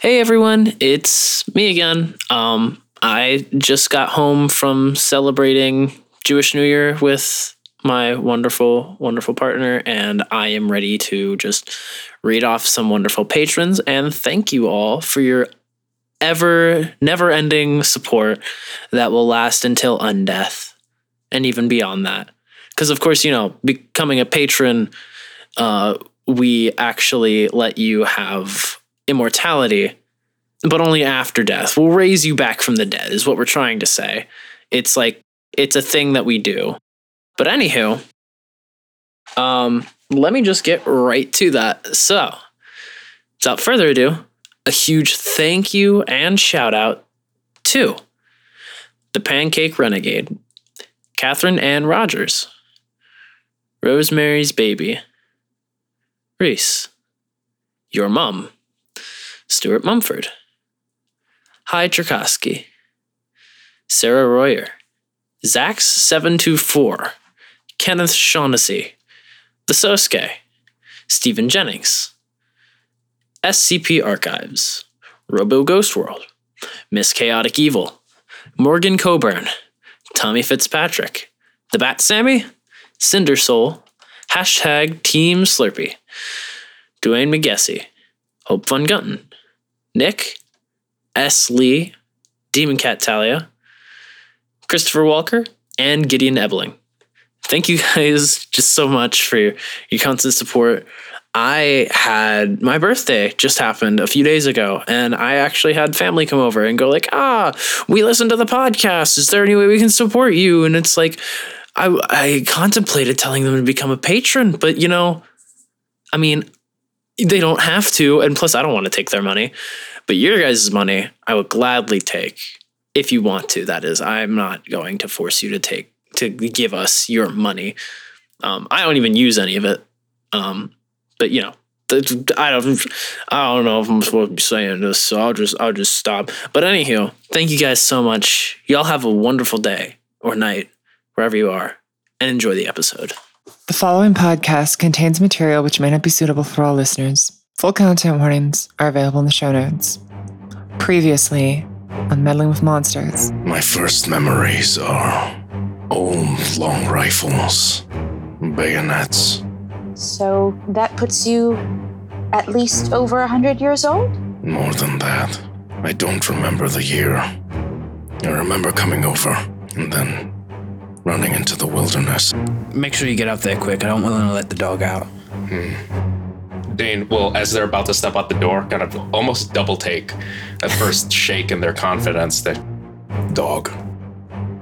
Hey everyone, it's me again. Um, I just got home from celebrating Jewish New Year with my wonderful, wonderful partner, and I am ready to just read off some wonderful patrons and thank you all for your ever, never ending support that will last until undeath and even beyond that. Because, of course, you know, becoming a patron, uh, we actually let you have immortality, but only after death. We'll raise you back from the dead, is what we're trying to say. It's like, it's a thing that we do. But anywho, um, let me just get right to that. So, without further ado, a huge thank you and shout out to the Pancake Renegade, Catherine Ann Rogers, Rosemary's Baby, Reese, Your Mom, Stuart Mumford, Hi Cherkosky, Sarah Royer, Zax724, Kenneth Shaughnessy, The Sosuke, Stephen Jennings, SCP Archives, Robo Ghost World, Miss Chaotic Evil, Morgan Coburn, Tommy Fitzpatrick, The Bat Sammy, Cinder Soul, Hashtag Team Slurpee, Dwayne McGessie, Hope Von Gunton, Nick, S. Lee, Demon Cat Talia, Christopher Walker, and Gideon Ebling. Thank you guys just so much for your, your constant support. I had my birthday just happened a few days ago, and I actually had family come over and go like, "Ah, we listened to the podcast. Is there any way we can support you?" And it's like, I I contemplated telling them to become a patron, but you know, I mean, they don't have to, and plus, I don't want to take their money. But your guys' money, I would gladly take if you want to. That is, I'm not going to force you to take to give us your money. Um, I don't even use any of it. Um, but you know, I don't, I don't know if I'm supposed to be saying this, so I'll just, I'll just stop. But anywho, thank you guys so much. Y'all have a wonderful day or night wherever you are, and enjoy the episode. The following podcast contains material which may not be suitable for all listeners. Full content warnings are available in the show notes. Previously, on Meddling with Monsters. My first memories are old long rifles, bayonets. So that puts you at least over a hundred years old? More than that. I don't remember the year. I remember coming over and then running into the wilderness. Make sure you get out there quick. I don't want to let the dog out. Hmm. Dane will, as they're about to step out the door, kind of almost double take that first shake in their confidence that Dog.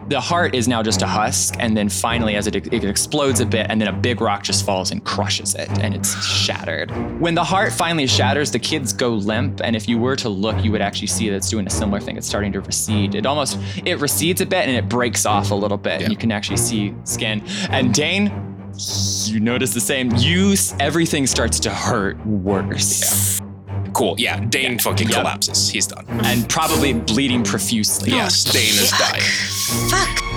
The heart is now just a husk, and then finally, as it, it explodes a bit, and then a big rock just falls and crushes it, and it's shattered. When the heart finally shatters, the kids go limp, and if you were to look, you would actually see that it's doing a similar thing. It's starting to recede. It almost it recedes a bit, and it breaks off a little bit, and you can actually see skin. And Dane, you notice the same. You everything starts to hurt worse, cool. Yeah, Dane fucking Yep. collapses. He's done. and probably bleeding profusely. Yes, Dane is dying. Fuck.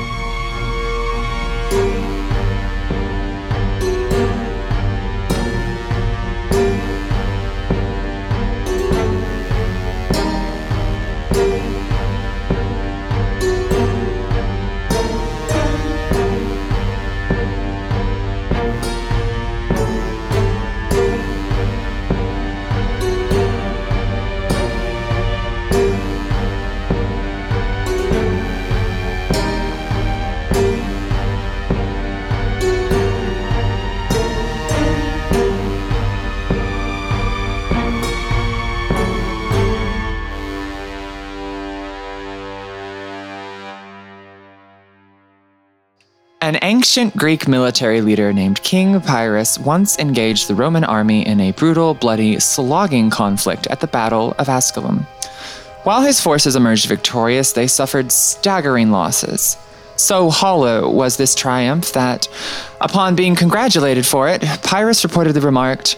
An ancient Greek military leader named King Pyrrhus once engaged the Roman army in a brutal, bloody, slogging conflict at the Battle of Asculum. While his forces emerged victorious, they suffered staggering losses. So hollow was this triumph that, upon being congratulated for it, Pyrrhus reportedly remarked,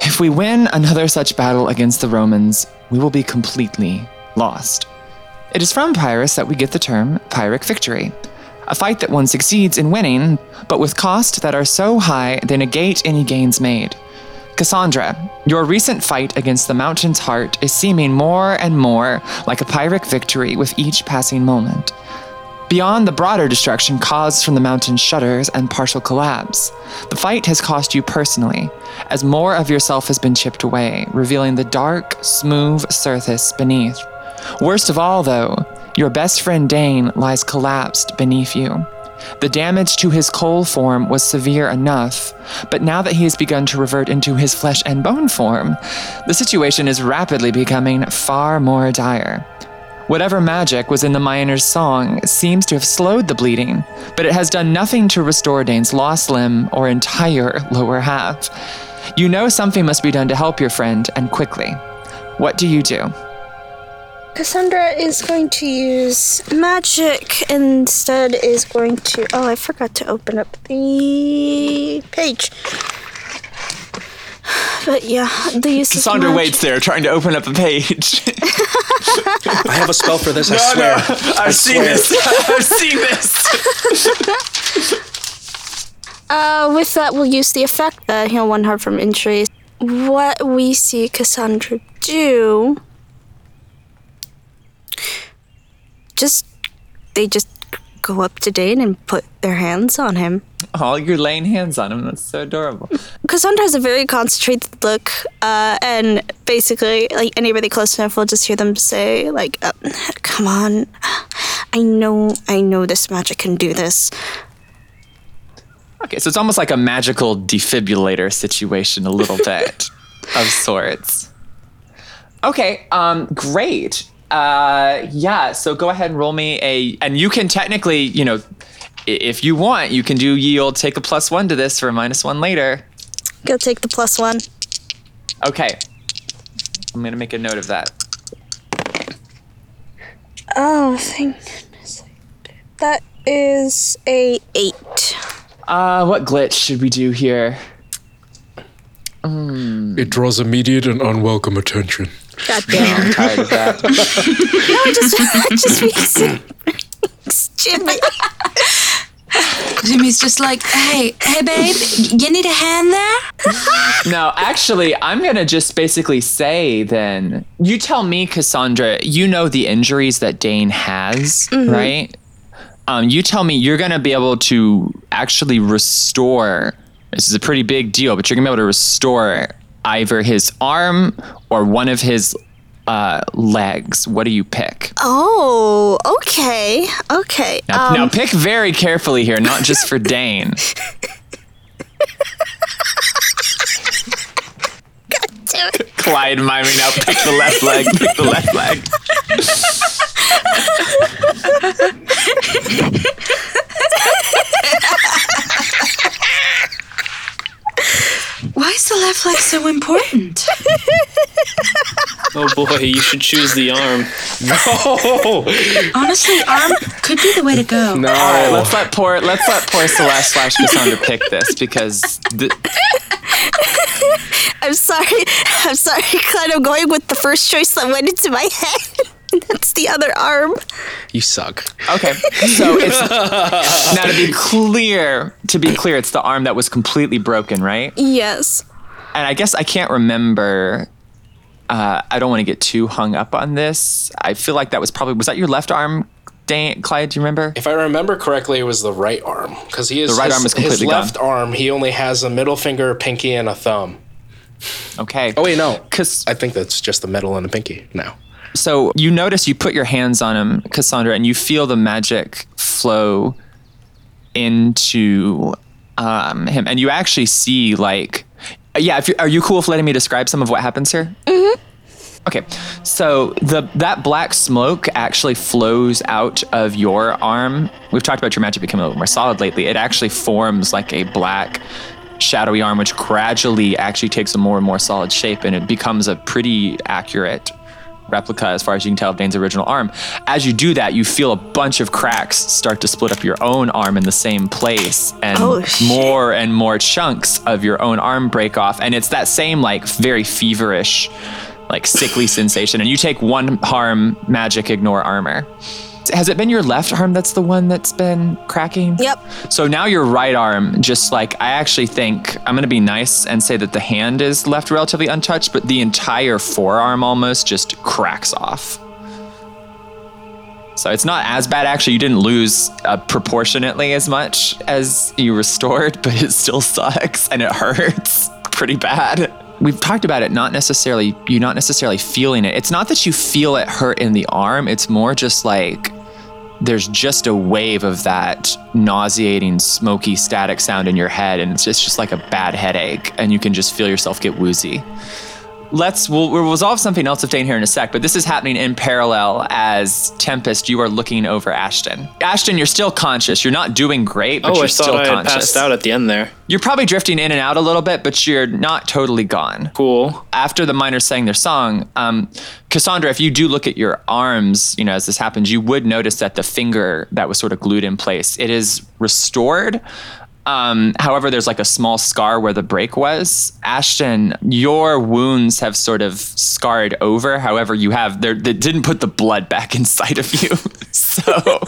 If we win another such battle against the Romans, we will be completely lost. It is from Pyrrhus that we get the term Pyrrhic victory, a fight that one succeeds in winning, but with costs that are so high they negate any gains made. Cassandra, your recent fight against the mountain's heart is seeming more and more like a Pyrrhic victory with each passing moment. Beyond the broader destruction caused from the mountain's shudders and partial collapse, the fight has cost you personally, as more of yourself has been chipped away, revealing the dark, smooth surface beneath. Worst of all, though, your best friend Dane lies collapsed beneath you. The damage to his coal form was severe enough, but now that he has begun to revert into his flesh and bone form, the situation is rapidly becoming far more dire. Whatever magic was in the miner's song seems to have slowed the bleeding, but it has done nothing to restore Dane's lost limb or entire lower half. You know something must be done to help your friend, and quickly. What do you do? Cassandra is going to use magic instead is going to oh I forgot to open up the page. But yeah, the use of Cassandra mag- waits there, trying to open up a page. I have a spell for this. I swear. I've seen this. I've seen this. Uh, with that, we'll use the effect that heal one heart from injuries. What we see Cassandra do, just they just go up to Dane and put their hands on him. Oh, you're laying hands on him. That's so adorable. Cassandra has a very concentrated look, uh, and basically, like anybody close enough will just hear them say, like, uh, "Come on, I know, I know this magic can do this." Okay, so it's almost like a magical defibrillator situation, a little bit of sorts. Okay, um, great. Uh, yeah, so go ahead and roll me a, and you can technically, you know, if you want, you can do yield, take a plus one to this for a minus one later. Go take the plus one. Okay, I'm gonna make a note of that. Oh, thank goodness. That is a eight. Uh, what glitch should we do here? It draws immediate and unwelcome attention. God damn. I'm tired of that. no, it just, it just makes it. Jimmy. Jimmy's just like, hey, hey, babe, you need a hand there? No, actually, I'm gonna just basically say then. You tell me, Cassandra. You know the injuries that Dane has, right? Um, you tell me you're gonna be able to actually restore. This is a pretty big deal, but you're gonna be able to restore either his arm or one of his uh, legs. What do you pick? Oh, okay. Okay. Now, Um, now pick very carefully here, not just for Dane. damn it. Clyde miming out, pick the left leg, pick the left leg. Why is the left leg so important? Oh boy, you should choose the arm. No. Honestly, arm could be the way to go. No. All right, let's let poor let's let poor Celeste slash Cassandra pick this because the, I'm sorry. I'm sorry, Clyde. I'm going with the first choice that went into my head. That's the other arm. You suck. okay. So it's now to be clear. To be clear, it's the arm that was completely broken, right? Yes. And I guess I can't remember. Uh, I don't want to get too hung up on this. I feel like that was probably was that your left arm, Dan, Clyde? Do you remember? If I remember correctly, it was the right arm because he is The right his, arm is his completely left arm. He only has a middle finger, pinky, and a thumb. Okay. Oh wait, no. Because I think that's just the middle and the pinky now. So you notice you put your hands on him, Cassandra, and you feel the magic flow into um, him, and you actually see like, yeah. If are you cool with letting me describe some of what happens here? Mm-hmm. Okay, so the that black smoke actually flows out of your arm. We've talked about your magic becoming a little more solid lately. It actually forms like a black shadowy arm, which gradually actually takes a more and more solid shape, and it becomes a pretty accurate replica as far as you can tell of Dane's original arm. As you do that, you feel a bunch of cracks start to split up your own arm in the same place, and Oh, more and more chunks of your own arm break off. And it's that same, like, very feverish, like, sickly sensation. And you take one harm, magic, ignore armor. Has it been your left arm that's the one that's been cracking? Yep. So now your right arm, just like I actually think I'm gonna be nice and say that the hand is left relatively untouched, but the entire forearm almost just cracks off. So it's not as bad actually. You didn't lose uh, proportionately as much as you restored, but it still sucks and it hurts pretty bad. We've talked about it not necessarily you not necessarily feeling it. It's not that you feel it hurt in the arm, it's more just like there's just a wave of that nauseating, smoky, static sound in your head, and it's just, just like a bad headache, and you can just feel yourself get woozy. Let's we'll, we'll resolve something else of Dane here in a sec, but this is happening in parallel as Tempest. You are looking over Ashton. Ashton, you're still conscious. You're not doing great, but oh, you're I still I conscious. passed out at the end there. You're probably drifting in and out a little bit, but you're not totally gone Cool. after the miners sang their song, um, Cassandra, if you do look at your arms, you know, as this happens, you would notice that the finger that was sort of glued in place, it is restored. Um, however, there's like a small scar where the break was. Ashton, your wounds have sort of scarred over. However, you have they they didn't put the blood back inside of you. so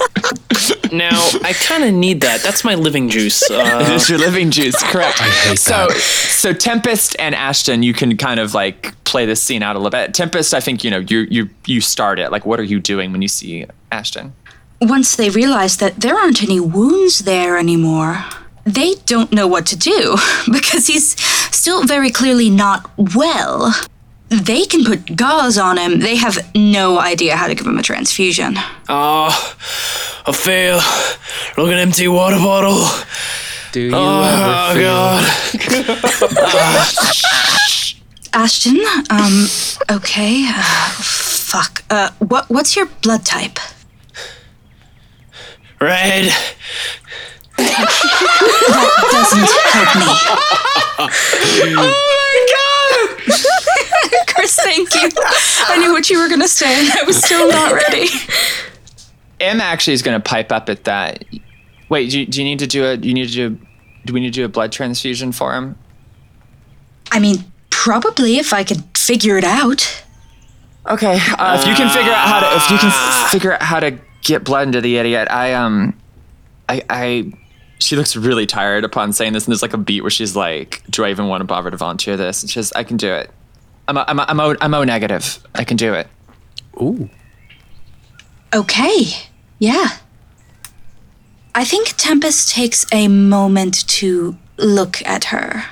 Now I kind of need that. That's my living juice. it Uh, is your living juice, correct? I hate so, that. so Tempest and Ashton, you can kind of like play this scene out a little bit. Tempest, I think you know you you you start it. Like, what are you doing when you see Ashton? Once they realize that there aren't any wounds there anymore, they don't know what to do because he's still very clearly not well. They can put gauze on him. They have no idea how to give him a transfusion. oh, I fail. Look at empty water bottle. Do you Oh ever feel god. Ashton, um, okay. Uh, fuck. Uh, what, what's your blood type? Red. That doesn't help me. oh my god! Chris, thank you. I knew what you were gonna say, and I was still not ready. M actually is going to pipe up at that. Wait, do you, do you need to do a? You need to do. Do we need to do a blood transfusion for him? I mean, probably if I could figure it out. Okay, uh, if you can figure out how to, if you can figure out how to get blood into the idiot, I um, I I, she looks really tired upon saying this, and there's like a beat where she's like, "Do I even want to bother to volunteer this?" And she says, "I can do it. I'm a, I'm a, I'm o, I'm O negative. I can do it." Ooh. Okay, yeah. I think Tempest takes a moment to look at her.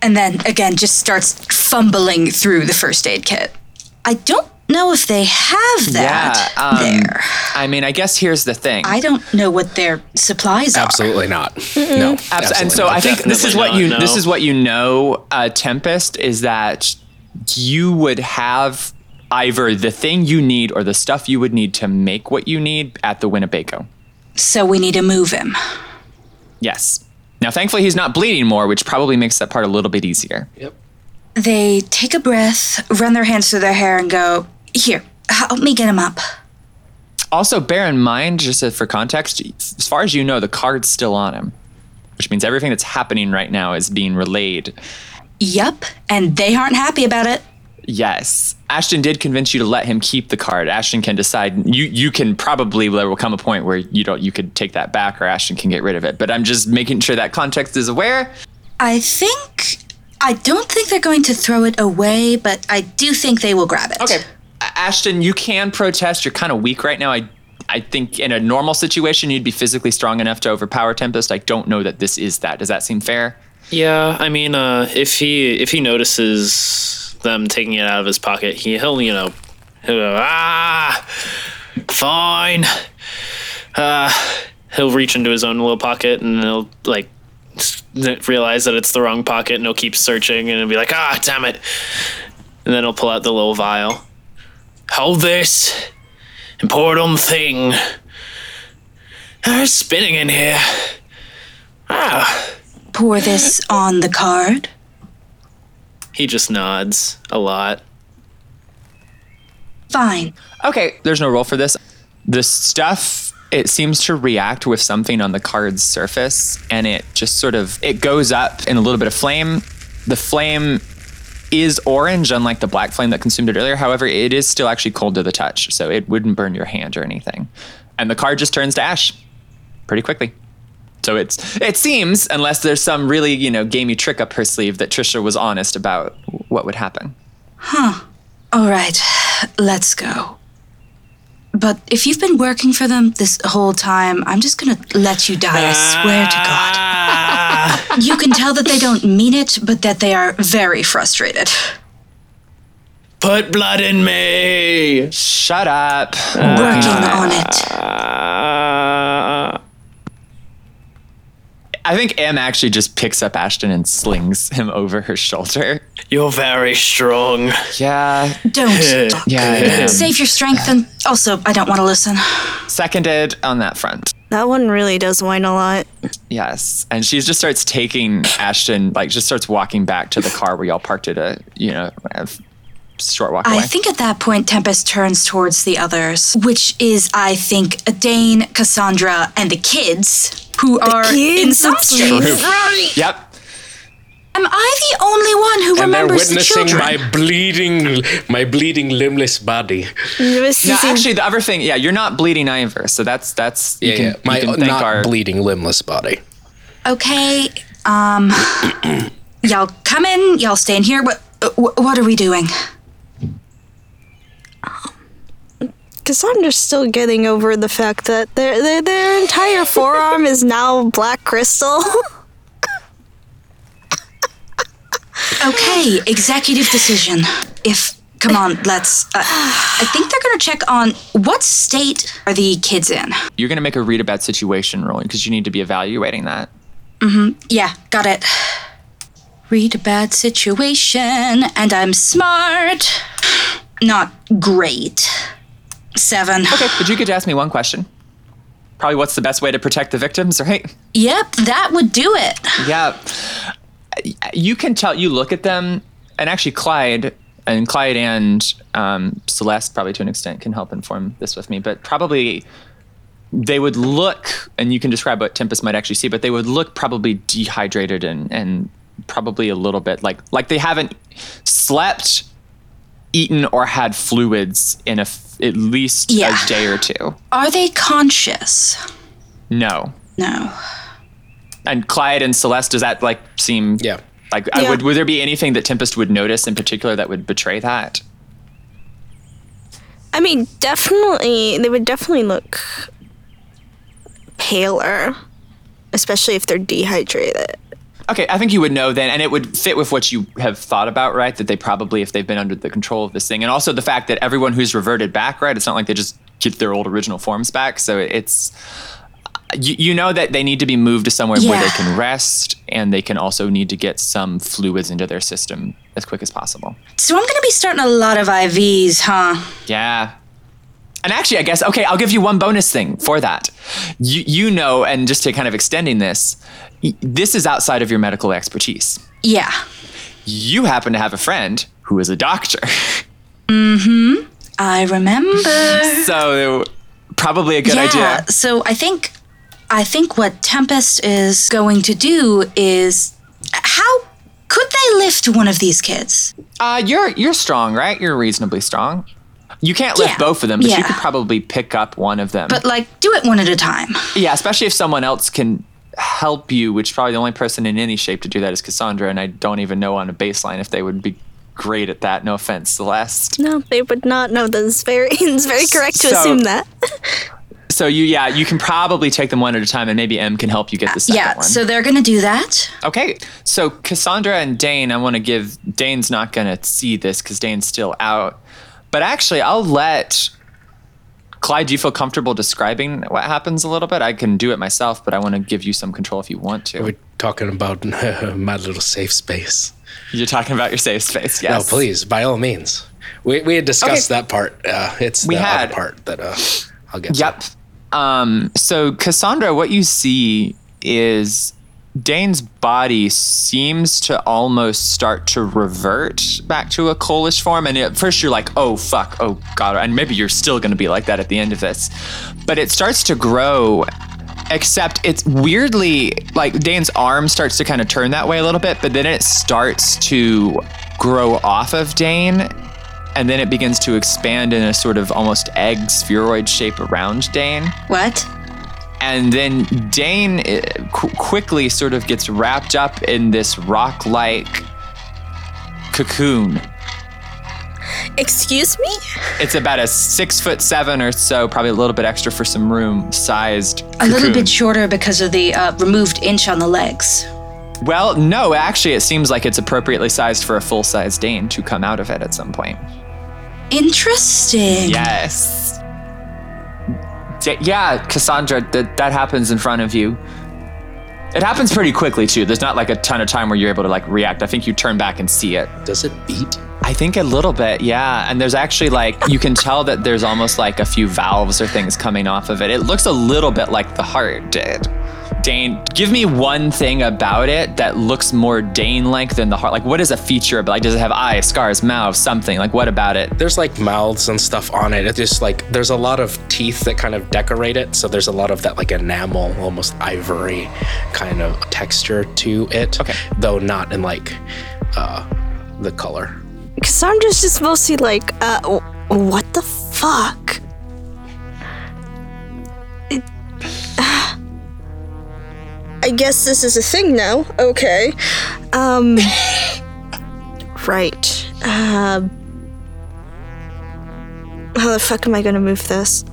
And then again just starts fumbling through the first aid kit. I don't know if they have that yeah. Um, there. I mean, I guess here's the thing. I don't know what their supplies are. Absolutely not. No. Abs- and so not. I think this is what not, you no. this is what you know, uh, Tempest, is that you would have either the thing you need or the stuff you would need to make what you need at the Winnebago. So we need to move him. Yes. Now, thankfully, he's not bleeding more, which probably makes that part a little bit easier. Yep. They take a breath, run their hands through their hair, and go, Here, help me get him up. Also, bear in mind, just uh, for context, as far as you know, the card's still on him, which means everything that's happening right now is being relayed. Yup, and they aren't happy about it. Yes. Ashton did convince you to let him keep the card. Ashton can decide you you can probably there will come a point where you don't you could take that back or Ashton can get rid of it. But I'm just making sure that context is aware. I think. I don't think they're going to throw it away, but I do think they will grab it. Okay. Ashton, you can protest. You're kind of weak right now. I I think in a normal situation you'd be physically strong enough to overpower Tempest. I don't know that this is that. Does that seem fair? Yeah, I mean, uh, if he if he notices them taking it out of his pocket, he he'll you know, he'll go, ah, fine. Uh, he'll reach into his own little pocket and he'll like realize that it's the wrong pocket and he'll keep searching and he'll be like, ah, damn it. And then he'll pull out the little vial. Hold this and pour it on the thing. Ah, it's spinning in here. Ah. Pour this on the card. He just nods a lot. Fine. Okay, there's no roll for this. The stuff it seems to react with something on the card's surface and it just sort of it goes up in a little bit of flame. The flame is orange, unlike the black flame that consumed it earlier. However, it is still actually cold to the touch, so it wouldn't burn your hand or anything. And the card just turns to ash pretty quickly. So it's it seems, unless there's some really you know gamey trick up her sleeve, that Trisha was honest about what would happen. Huh. All right, let's go. But if you've been working for them this whole time, I'm just gonna let you die. I swear to God. You can tell that they don't mean it, but that they are very frustrated. Put blood in me. Shut up. Working on it. Uh, I think Em actually just picks up Ashton and slings him over her shoulder. you're very strong. Yeah, Don't. yeah, Save your strength and also, I don't want to listen. Seconded on that front. That one really does whine a lot. Yes, and she just starts taking Ashton, like just starts walking back to the car where y'all parked it. A you know, a short walk away. I think at that point, Tempest turns towards the others, which is, I think, Dane, Cassandra, and the kids who are in kids, some that's strange. Yep. Am I the only one who And they're remembers the witnessing children? my bleeding, my bleeding limbless body. No, actually, the other thing, yeah, you're not bleeding either, so that's that's you Yeah, can, yeah. My you can not our bleeding limbless body. Okay, um, y'all come in. Y'all stay in here. What, wh- what are we doing? Um Cassandra's still getting over the fact that their their, their entire forearm is now black crystal. Okay, executive decision. If come on, let's. Uh, I think they're gonna check on what state are the kids in. you're gonna make a read about situation rolling because you need to be evaluating that. Mhm. Yeah, got it. Read a bad situation, and I'm smart. Not great. Seven. Okay, but you could ask me one question. Probably what's the best way to protect the victims, right? Yep, that would do it. Yeah. You can tell, you look at them, and actually, Clyde and Clyde and um, Celeste, probably to an extent, can help inform this with me, but probably they would look, and you can describe what Tempest might actually see, but they would look probably dehydrated and, and probably a little bit like like they haven't slept, eaten, or had fluids in a f- at least Yeah. a day or two. Are they conscious? No. No. And Clyde and Celeste, does that like seem Yeah. like I would would there be anything that Tempest would notice in particular that would betray that? I mean, definitely, they would definitely look paler, especially if they're dehydrated. Okay, I think you would know then, and it would fit with what you have thought about, right? That they probably, if they've been under the control of this thing, and also the fact that everyone who's reverted back, right? It's not like they just get their old original forms back. So it's you, you know that they need to be moved to somewhere where they can rest, and they can also need to get some fluids into their system as quick as possible. So I'm gonna be starting a lot of IVs, huh? Yeah. And actually, I guess okay, I'll give you one bonus thing for that. You you know, and just to kind of extending this, this is outside of your medical expertise. Yeah. You happen to have a friend who is a doctor, Mm hmm. I remember. so probably a good yeah. idea. So I think I think what Tempest is going to do is how could they lift one of these kids? Uh, you're you're strong, right? You're reasonably strong. You can't lift Yeah. both of them, but you could probably pick up one of them. But like do it one at a time. yeah, especially if someone else can help you, which probably the only person in any shape to do that is Cassandra, and I don't even know on a baseline if they would be great at that. No offense, Celeste. No, they would not know. That's very, it's very correct to So- assume that. So you, yeah, you can probably take them one at a time, and maybe M can help you get the second yeah, one. so they're gonna do that. okay, so Cassandra and Dane, I want to give Dane's not gonna see this because Dane's still out, but actually, I'll let. Clyde, do you feel comfortable describing what happens a little bit? I can do it myself, but I want to give you some control if you want to. We're talking about my little safe space. You're talking about your safe space, yes? No, please, by all means. We, we had discussed Okay. that part. Uh, it's We the had. other part that uh, I'll get. to. Um, so Cassandra, what you see is Dane's body seems to almost start to revert back to a coalish form. And at first you're like, oh, fuck, oh, God. And maybe you're still going to be like that at the end of this. But it starts to grow, except it's weirdly like Dane's arm starts to kind of turn that way a little bit, but then it starts to grow off of Dane, and then it begins to expand in a sort of almost egg spheroid shape around Dane. What? And then Dane uh, qu- quickly sort of gets wrapped up in this rock like cocoon. Excuse me? It's about a six foot seven or so, probably a little bit extra for some room sized. A little bit shorter because of the uh, removed inch on the legs. Well, no, actually, it seems like it's appropriately sized for a full size Dane to come out of it at some point. Interesting. Yes. D- yeah, Cassandra, that that happens in front of you. It happens pretty quickly too. There's not like a ton of time where you're able to like react. I think you turn back and see it. Does it beat? I think a little bit, yeah. And there's actually like you can tell that there's almost like a few valves or things coming off of it. It looks a little bit like the heart did. Dane, give me one thing about it that looks more Dane-like than the heart. Like, what is a feature? About? Like, does it have eyes, scars, mouth, something? Like, what about it? There's like mouths and stuff on it. It's just like there's a lot of teeth that kind of decorate it. So there's a lot of that like enamel, almost ivory kind of texture to it. Okay. Though not in like uh the color. Cassandra's just mostly like, uh, what the fuck? It, I guess this is a thing now. Okay. Um. right. Um. how the fuck am I gonna move this?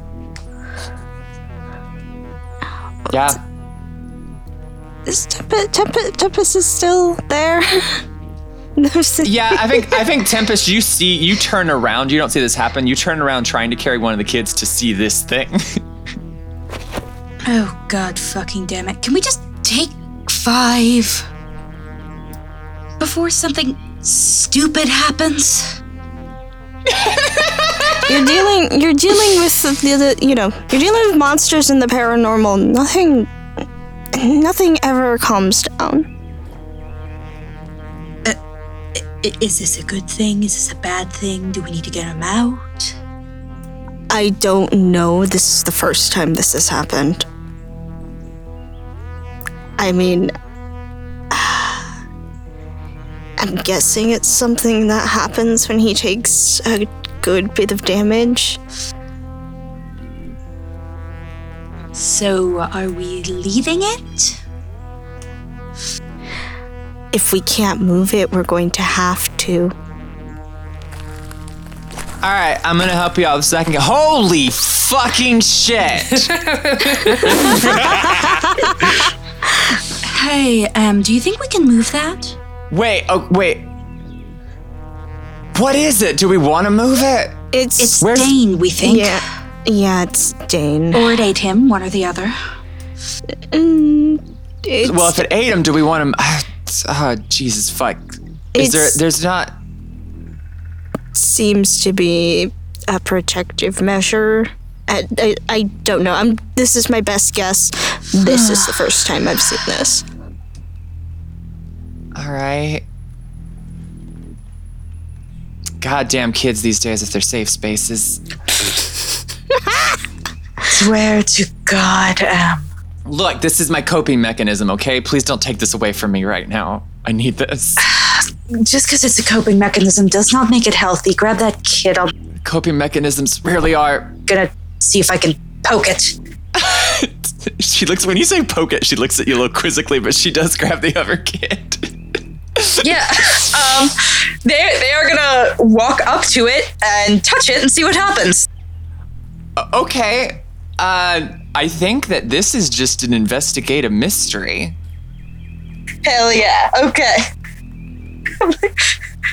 Yeah. Is Tempest, Tempest, Tempest is still there? no, Yeah, I think I think Tempest, you see, you turn around. You don't see this happen. You turn around trying to carry one of the kids to see this thing. Oh god fucking damn it. Can we just take five? Before something stupid happens? You're dealing. You're dealing with the, the. You know. You're dealing with monsters and the paranormal. Nothing. Nothing ever calms down. Uh, I- is this a good thing? Is this a bad thing? Do we need to get him out? I don't know. This is the first time this has happened. I mean, I'm guessing it's something that happens when he takes a good bit of damage. So, are we leaving it? If we can't move it, we're going to have to. All right, I'm gonna help you out with a second. Holy fucking shit! Hey, um, do you think we can move that? wait, oh wait. What is it? Do we want to move it? It's, It's Where's- Dane, we think. yeah, yeah. It's Dane. Or it ate him, one or the other. Mm, it's, Well, if it ate him, do we want him? Oh, Jesus, fuck. Is there? It's- There's not. seems to be a protective measure. I, I, I don't know. I'm. This is my best guess. This is the first time I've seen this. All right. Goddamn kids these days with their safe spaces. Swear to God, um. Look, this is my coping mechanism, okay? Please don't take this away from me right now. I need this. Just because it's a coping mechanism does not make it healthy. Grab that kid. I'm Coping mechanisms rarely are. gonna see if I can poke it. she looks, when you say poke it, she looks at you a little quizzically, but she does grab the other kid. Yeah. Um, they they are gonna walk up to it and touch it and see what happens. okay. Uh, I think that this is just an investigative mystery. Hell yeah. Okay.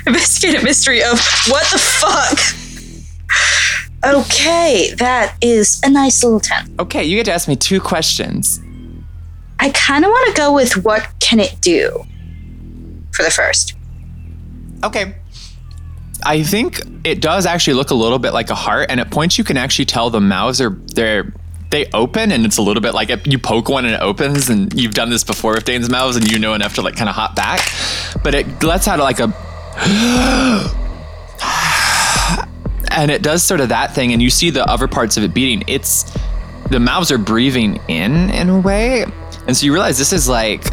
Investigate a mystery of what the fuck. Okay, that is a nice little ten. Okay, you get to ask me two questions. I kind of want to go with what can it do for the first. Okay. I think it does actually look a little bit like a heart, and at points you can actually tell the mouths are they're they open, and it's a little bit like if you poke one and it opens, and you've done this before with Dane's mouths, and you know enough to like kind of hop back, but it lets out like a. And it does sort of that thing, and you see the other parts of it beating. It's the mouths are breathing in in a way, and so you realize this is like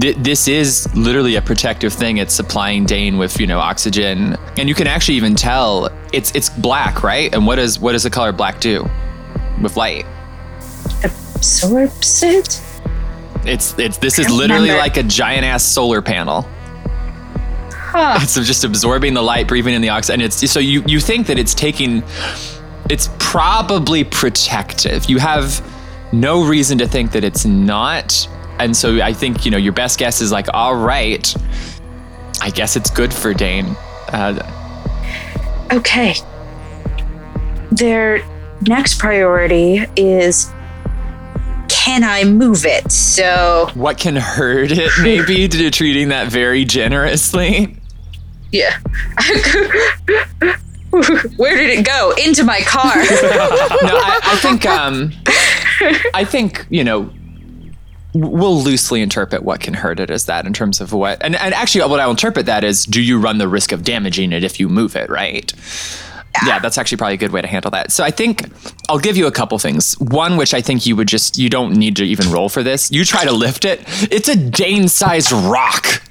th- this is literally a protective thing. It's supplying Dane with you know oxygen, and you can actually even tell it's it's black, right? And what does what does the color black do with light? Absorbs it? It's it's this is literally remember. like a giant ass solar panel. Huh. It's just absorbing the light, breathing in the oxygen. And it's so you you think that it's taking it's probably protective. You have no reason to think that it's not. And so I think, you know, your best guess is like, all right, I guess it's good for Dane. Uh, Okay. Their next priority is can I move it? So, what can hurt it, maybe, to treating that very generously? Yeah. Where did it go? Into my car. no, I, I think um, I think you know we'll loosely interpret what can hurt it as that in terms of what and, and actually what I'll interpret that is do you run the risk of damaging it if you move it, right? Yeah, that's actually probably a good way to handle that. So I think I'll give you a couple things. One, which I think you would just you don't need to even roll for this. You try to lift it. It's a Dane-sized rock.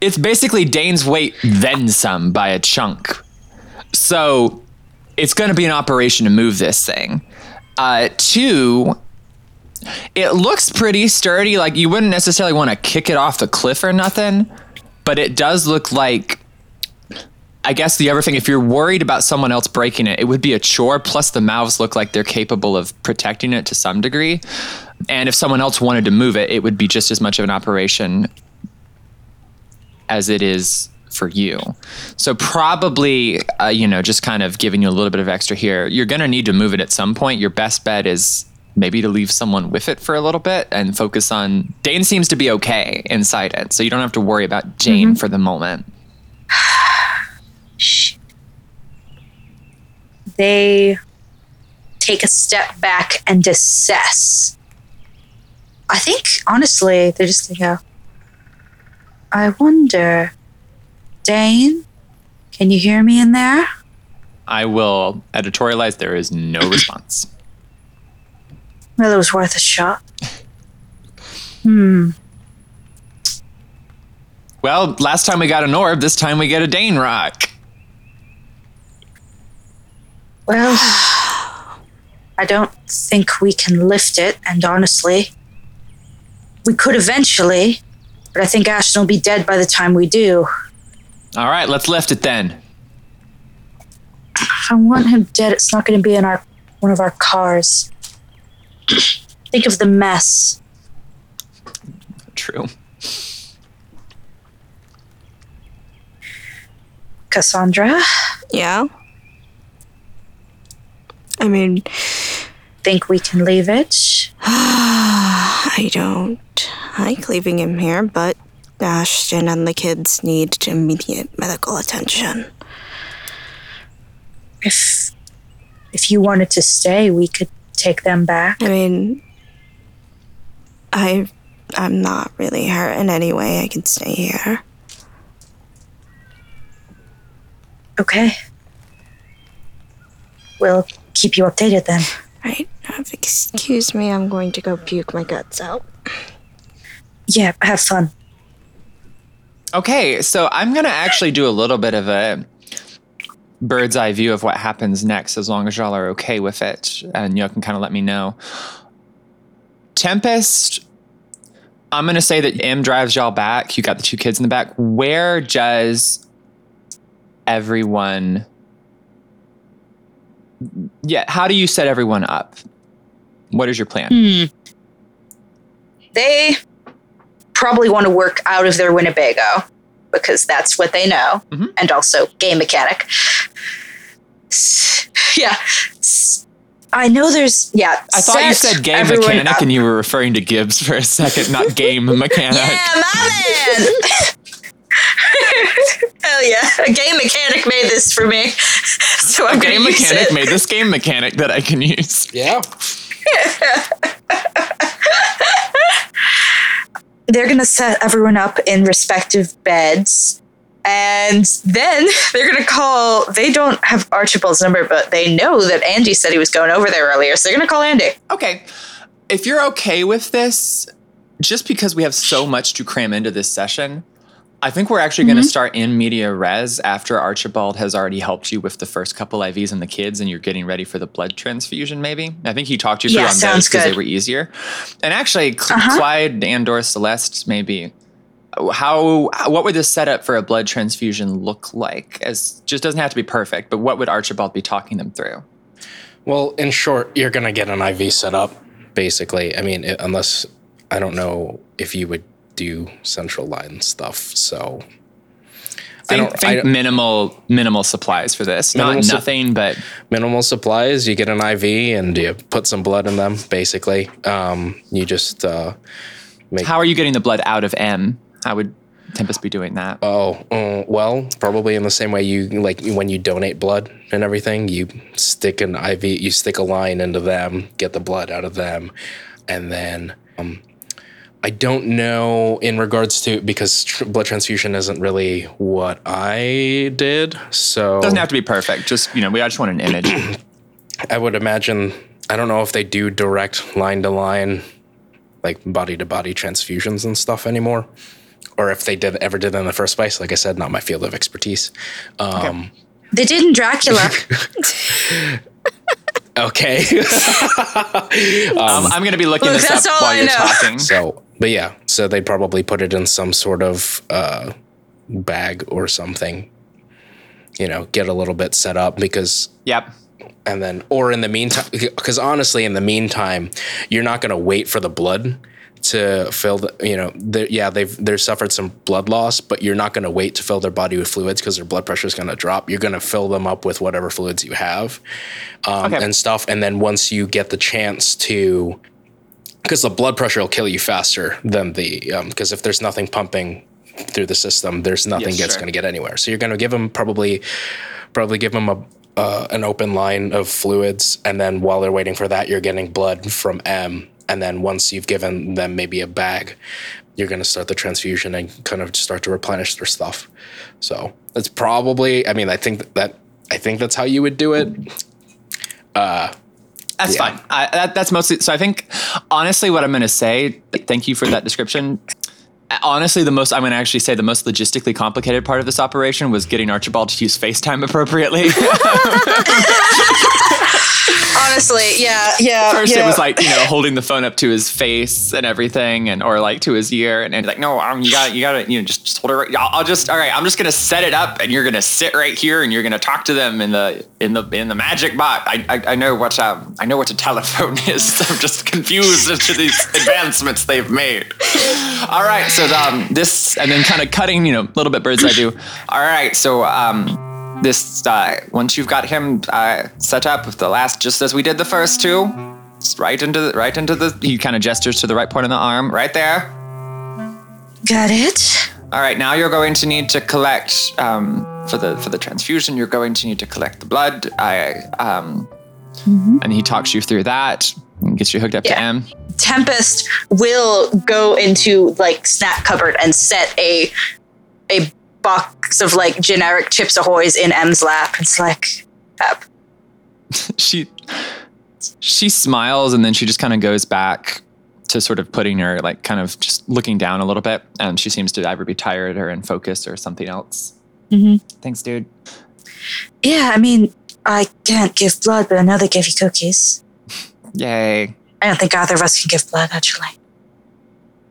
It's basically Dane's weight then some by a chunk. So it's going to be an operation to move this thing. Uh, two, it looks pretty sturdy. Like you wouldn't necessarily want to kick it off the cliff or nothing, but it does look like. I guess the other thing, if you're worried about someone else breaking it, it would be a chore. Plus, the mouths look like they're capable of protecting it to some degree. And if someone else wanted to move it, it would be just as much of an operation as it is for you. So probably, uh, you know, just kind of giving you a little bit of extra here. You're going to need to move it at some point. Your best bet is maybe to leave someone with it for a little bit and focus on. Dane seems to be okay inside it, so you don't have to worry about Jane for the moment. they take a step back and assess. I think, honestly, they're just gonna go, I wonder, Dane, can you hear me in there? I will editorialize. There is no response. Well, it was worth a shot. Hmm. Well, last time we got an orb. This time we get a Dane rock. Well, I don't think we can lift it, and honestly, we could eventually, but I think Ashton will be dead by the time we do. All right, let's lift it then. If I want him dead, it's not going to be in our one of our cars. think of the mess. True. Cassandra, Yeah. I mean, think we can leave it? I don't like leaving him here, but Ashton and the kids need immediate medical attention. If if you wanted to stay, we could take them back. I mean, I I'm not really hurt in any way. I can stay here. Okay. We'll keep you updated then. Right. Uh, Excuse me, I'm going to go puke my guts out. Yeah, have fun. Okay, so I'm gonna actually do a little bit of a bird's eye view of what happens next, as long as y'all are okay with it, and y'all can kind of let me know. Tempest, I'm gonna say that M drives y'all back. You got the two kids in the back. Where does everyone? Yeah, how do you set everyone up? What is your plan? They probably want to work out of their Winnebago because that's what they know, Mhm. and also game mechanic. Yeah. I know there's, yeah. I thought you said game everyone mechanic up. and you were referring to Gibbs for a second, not game mechanic. Yeah, my man! Hell yeah. A game mechanic made this for me. So I'm A going game to use mechanic made this game mechanic that I can use. Yeah. they're going to set everyone up in respective beds. And then they're going to call, they don't have Archibald's number, but they know that Andy said he was going over there earlier. So they're going to call Andy. Okay. If you're okay with this, just because we have so much to cram into this session, I think we're actually going to mm-hmm. start in media res after Archibald has already helped you with the first couple IVs and the kids, and you're getting ready for the blood transfusion. Maybe I think he talked you through Yeah, on those because they were easier. And actually, Cl- uh-huh. Clyde and or Celeste, maybe how what would the setup for a blood transfusion look like? As just doesn't have to be perfect, but what would Archibald be talking them through? Well, in short, you're going to get an IV set up, basically. I mean, it, unless I don't know if you would do central line stuff. So I Think, don't, I think don't- minimal minimal supplies for this. Not sup- nothing, but minimal supplies. You get an IV and you put some blood in them, basically. Um, you just uh, make. how are you getting the blood out of M? How would Tempest be doing that? Oh, uh, well, probably in the same way you like when you donate blood and everything, you stick an IV, you stick a line into them, get the blood out of them, and then um, I don't know in regards to because tr- blood transfusion isn't really what I did, so doesn't have to be perfect. Just you know, we I just want an image. I would imagine I don't know if they do direct line to line, like body to body transfusions and stuff anymore, or if they did ever did in the first place. Like I said, not my field of expertise. Um, They did in Dracula. okay. um, I'm going to be looking Look, this that's up all while I you're know. talking. so, but yeah, so they'd probably put it in some sort of uh, bag or something. You know, get a little bit set up because Yep. and then or in the meantime because honestly in the meantime you're not going to wait for the blood to fill the you know the, yeah they've they've suffered some blood loss but you're not going to wait to fill their body with fluids because their blood pressure is going to drop you're going to fill them up with whatever fluids you have um, Okay. and stuff and then once you get the chance to because the blood pressure will kill you faster than the because if there's nothing pumping through the system there's nothing Yes, that's sure. going to get anywhere. So you're going to give them probably probably give them a uh, an open line of fluids and then while they're waiting for that you're getting blood from m and then once you've given them maybe a bag you're going to start the transfusion and kind of start to replenish their stuff. So that's probably i mean i think that i think that's how you would do it That's Yeah. fine. I, that, that's mostly. So I think, honestly, what I'm going to say. Thank you for that description. Honestly, the most I'm going to actually say the most logistically complicated part of this operation was getting Archibald to use FaceTime appropriately. Honestly, yeah, yeah. First, yeah. it was like you know holding the phone up to his face and everything, and or like to his ear, and, and like no, um, you got to you got to you know just, just hold it. Right. I'll, I'll just all right. I'm just gonna set it up, and you're gonna sit right here, and you're gonna talk to them in the in the in the magic box. I I, I know what um I know what a telephone is. I'm just confused as to these advancements they've made. All right, so um this and then kind of cutting you know a little bit bird's eye view. All right, so um this uh, once you've got him uh, set up with the last just as we did the first two right into the right into the he kind of gestures to the right point of the arm right there Got it. all right now you're going to need to collect um, for the for the transfusion you're going to need to collect the blood i um and he talks you through that and gets you hooked up to Yeah. m Tempest will go into like snack cupboard and set a a box of like generic Chips Ahoy's in M's lap. It's like, Pep. she she smiles and then she just kind of goes back to sort of putting her like kind of just looking down a little bit and she seems to either be tired or in focus or something else Mhm. thanks dude Yeah, I mean, I can't give blood, but I know they give you cookies. yay I don't think either of us can give blood, actually.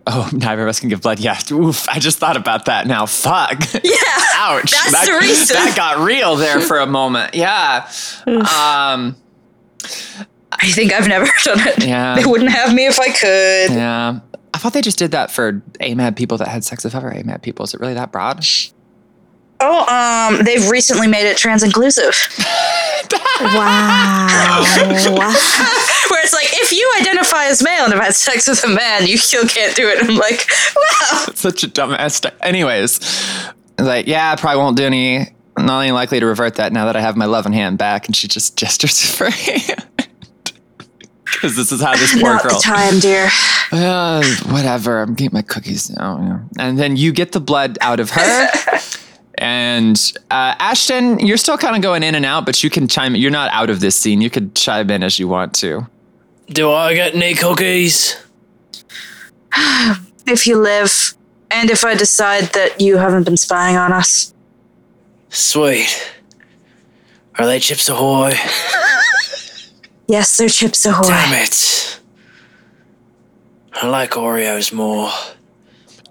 Oh neither of us can give blood. Yeah. Oof i just thought about that now. Fuck. Yeah. ouch. That's that, the reason. that got real there for a moment. Yeah. Um I think I've never done it. Yeah. They wouldn't have me if I could. yeah. I thought they just did that for amad people that had sex with other amad people is it really that broad Oh, um, they've recently made it trans inclusive. Wow. Where it's like, if you identify as male and have had sex with a man, you still can't do it. I'm like, wow. such a dumbass. St- Anyways, like, yeah, I probably won't do any. Not any likely to revert that now that I have my loving hand back, and she just gestures for hand. Because this is how this poor Not girl. the time, dear. Uh, whatever. I'm getting my cookies now. And then you get the blood out of her. and uh, Ashton, you're still kind of going in and out, but you can chime. You're not out of this scene. You could chime in as you want to. Do I get any cookies? if you live, and if I decide that you haven't been spying on us. Sweet. Are they Chips Ahoy? Yes, they're Chips Ahoy. Damn it. I like Oreos more.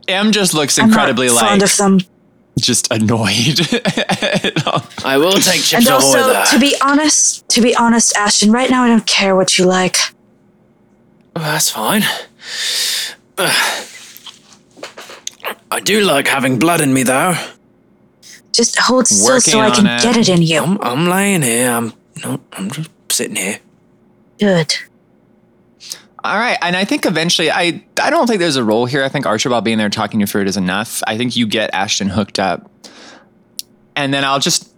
M just looks I'm incredibly not like fond of them. Just annoyed. I will take Chips And Ahoy also, though. to be honest, to be honest, Ashton, right now I don't care what you like. Well, that's fine. Ugh. I do like having blood in me though. Just hold still so I can it. get it in you. I'm, I'm laying here. I'm no, I'm just sitting here. Good. All right, and I think eventually, I I don't think there's a role here. I think Archibald being there talking you through it is enough. I think you get Ashton hooked up, and then I'll just,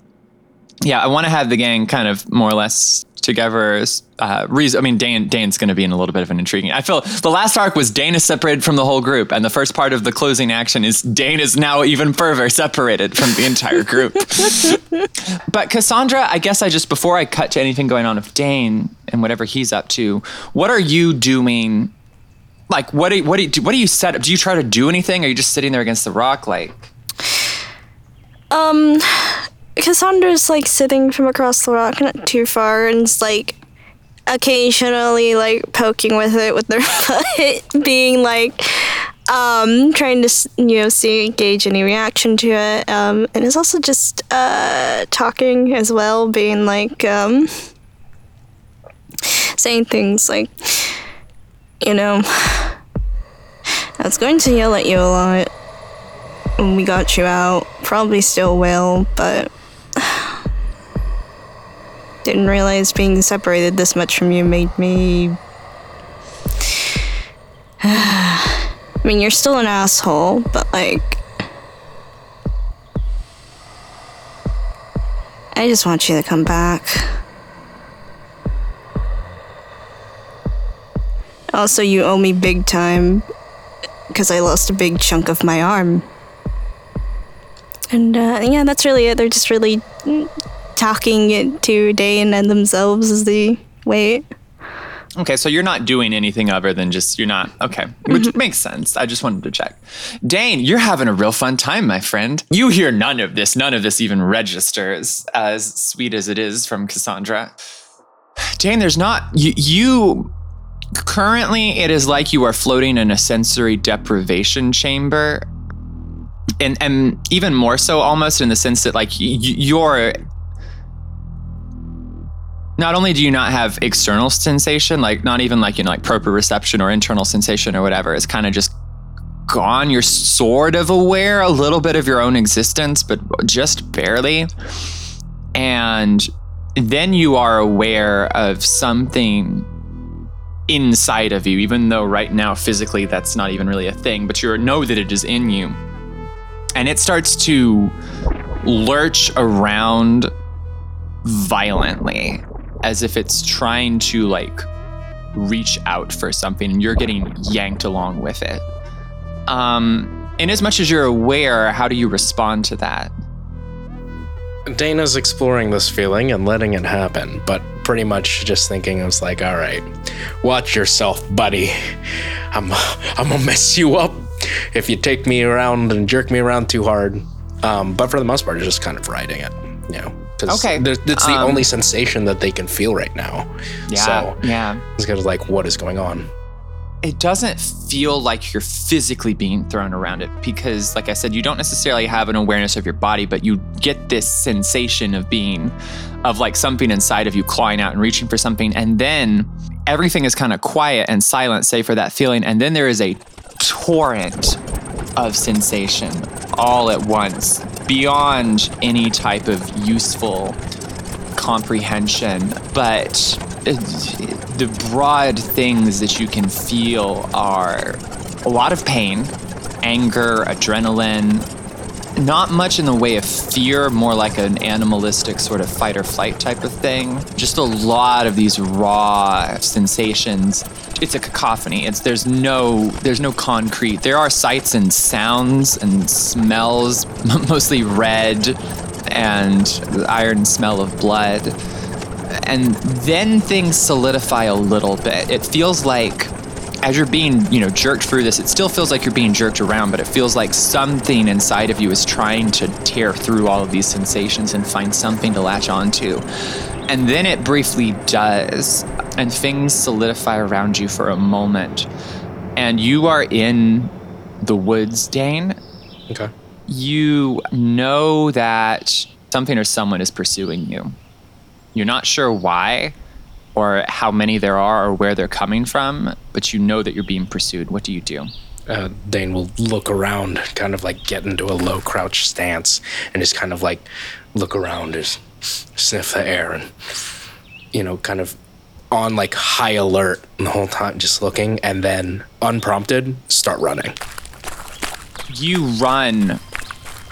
yeah, I want to have the gang kind of more or less together. Uh, reason, I mean, Dane Dane's going to be in a little bit of an intriguing. I feel the last arc was Dane is separated from the whole group, and the first part of the closing action is Dane is now even further separated from the entire group. But Cassandra, I guess I just before I cut to anything going on with Dane and whatever he's up to, what are you doing? Like, what do what do you, what do you set up? Do you try to do anything? Are you just sitting there against the rock? Like, Um, Cassandra's like sitting from across the rock, not too far, and is like occasionally like poking with it with their foot, being like, um, trying to you know see gauge any reaction to it. Um, and is also just uh talking as well, being like um saying things like, you know, I was going to yell at you a lot when we got you out. Probably still will, but didn't realize being separated this much from you made me. I mean, you're still an asshole, but like. I just want you to come back. Also, you owe me big time because I lost a big chunk of my arm. And uh, yeah, that's really it. They're just really talking to Dane and themselves as they wait. okay, so you're not doing anything other than just you're not okay, which mm-hmm. makes sense. I just wanted to check. Dane, you're having a real fun time, my friend. You hear none of this. None of this even registers as sweet as it is from Cassandra. Dane, there's not you. you currently it is like you are floating in a sensory deprivation chamber and and even more so almost in the sense that like y- y- you're not only do you not have external sensation like not even like you know like proprioception or internal sensation or whatever it's kind of just gone. You're sort of aware a little bit of your own existence but just barely. And then you are aware of something inside of you even though right now physically that's not even really a thing but you know that it is in you. And it starts to lurch around violently as if it's trying to like reach out for something and you're getting yanked along with it um in as much as you're aware how do you respond to that Dana's exploring this feeling and letting it happen, but pretty much just thinking, I was like, all right, watch yourself, buddy. I'm, I'm gonna mess you up if you take me around and jerk me around too hard. Um, but for the most part, just kind of riding it, you know. 'Cause Okay, It's the um, only sensation that they can feel right now. yeah So yeah it's kind of like, what is going on? it doesn't feel like you're physically being thrown around it because like i said you don't necessarily have an awareness of your body but you get this sensation of being of like something inside of you clawing out and reaching for something and then everything is kind of quiet and silent save for that feeling and then there is a torrent of sensation all at once beyond any type of useful comprehension, but uh, the broad things that you can feel are a lot of pain, anger, adrenaline, not much in the way of fear, more like an animalistic sort of fight or flight type of thing. Just a lot of these raw sensations. It's a cacophony. It's there's no there's no concrete. There are sights and sounds and smells, mostly red and the iron smell of blood. And then things solidify a little bit. It feels like as you're being, you know, jerked through this, it still feels like you're being jerked around, but it feels like something inside of you is trying to tear through all of these sensations and find something to latch onto. And then it briefly does, and things solidify around you for a moment. And you are in the woods, Dane. Okay. You know that something or someone is pursuing you. You're not sure why or how many there are or where they're coming from, but you know that you're being pursued. What do you do? Uh, Dane will look around, kind of like get into a low crouch stance, and just kind of like look around, just sniff the air, and you know, kind of on like high alert the whole time, just looking, and then unprompted, start running. You run,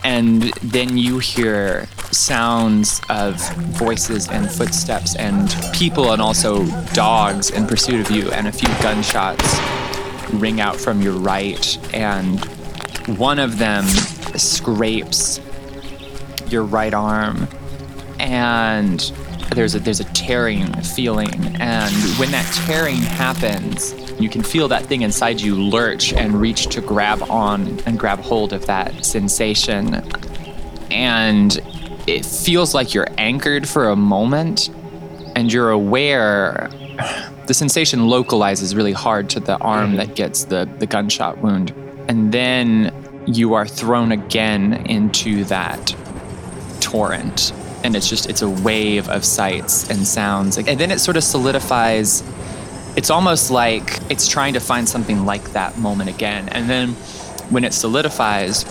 and then you hear sounds of voices and footsteps and people and also dogs in pursuit of you, and a few gunshots ring out from your right, and one of them scrapes your right arm, and there's a there's a tearing feeling, and when that tearing happens, you can feel that thing inside you lurch and reach to grab on and grab hold of that sensation, and it feels like you're anchored for a moment, and you're aware. The sensation localizes really hard to the arm that gets the, the gunshot wound. And then you are thrown again into that torrent. And it's just, it's a wave of sights and sounds. And then it sort of solidifies. It's almost like it's trying to find something like that moment again. And then when it solidifies,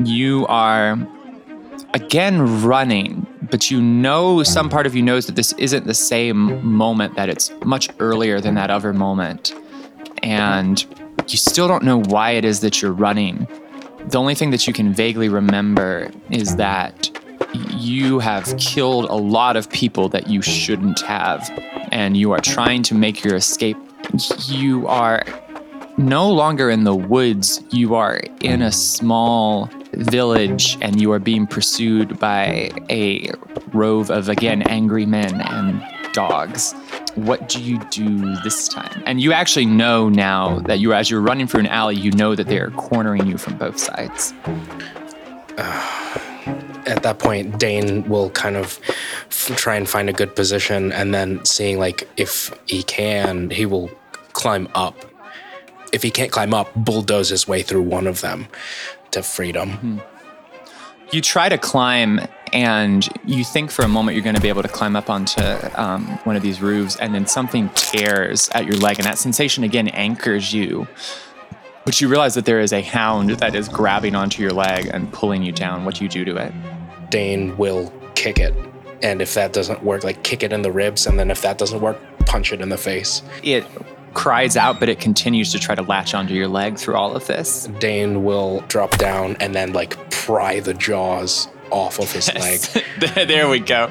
you are again running, but you know some part of you knows that this isn't the same moment, that it's much earlier than that other moment. And you still don't know why it is that you're running. The only thing that you can vaguely remember is that you have killed a lot of people that you shouldn't have, and you are trying to make your escape. You are no longer in the woods, you are in a small village and you are being pursued by a rove of, again, angry men and dogs. What do you do this time? And you actually know now that you, as you're running through an alley, you know that they are cornering you from both sides. Ah. At that point, Dane will kind of f- try and find a good position, and then seeing like if he can, he will climb up. If he can't climb up, bulldoze his way through one of them to freedom. You try to climb, and you think for a moment you're going to be able to climb up onto um, one of these roofs, and then something tears at your leg, and that sensation again anchors you. But you realize that there is a hound that is grabbing onto your leg and pulling you down. What do you do to it? Dane will kick it. And if that doesn't work, like kick it in the ribs, and then if that doesn't work, punch it in the face. It cries out, but it continues to try to latch onto your leg through all of this. Dane will drop down and then like pry the jaws off of his leg. there we go.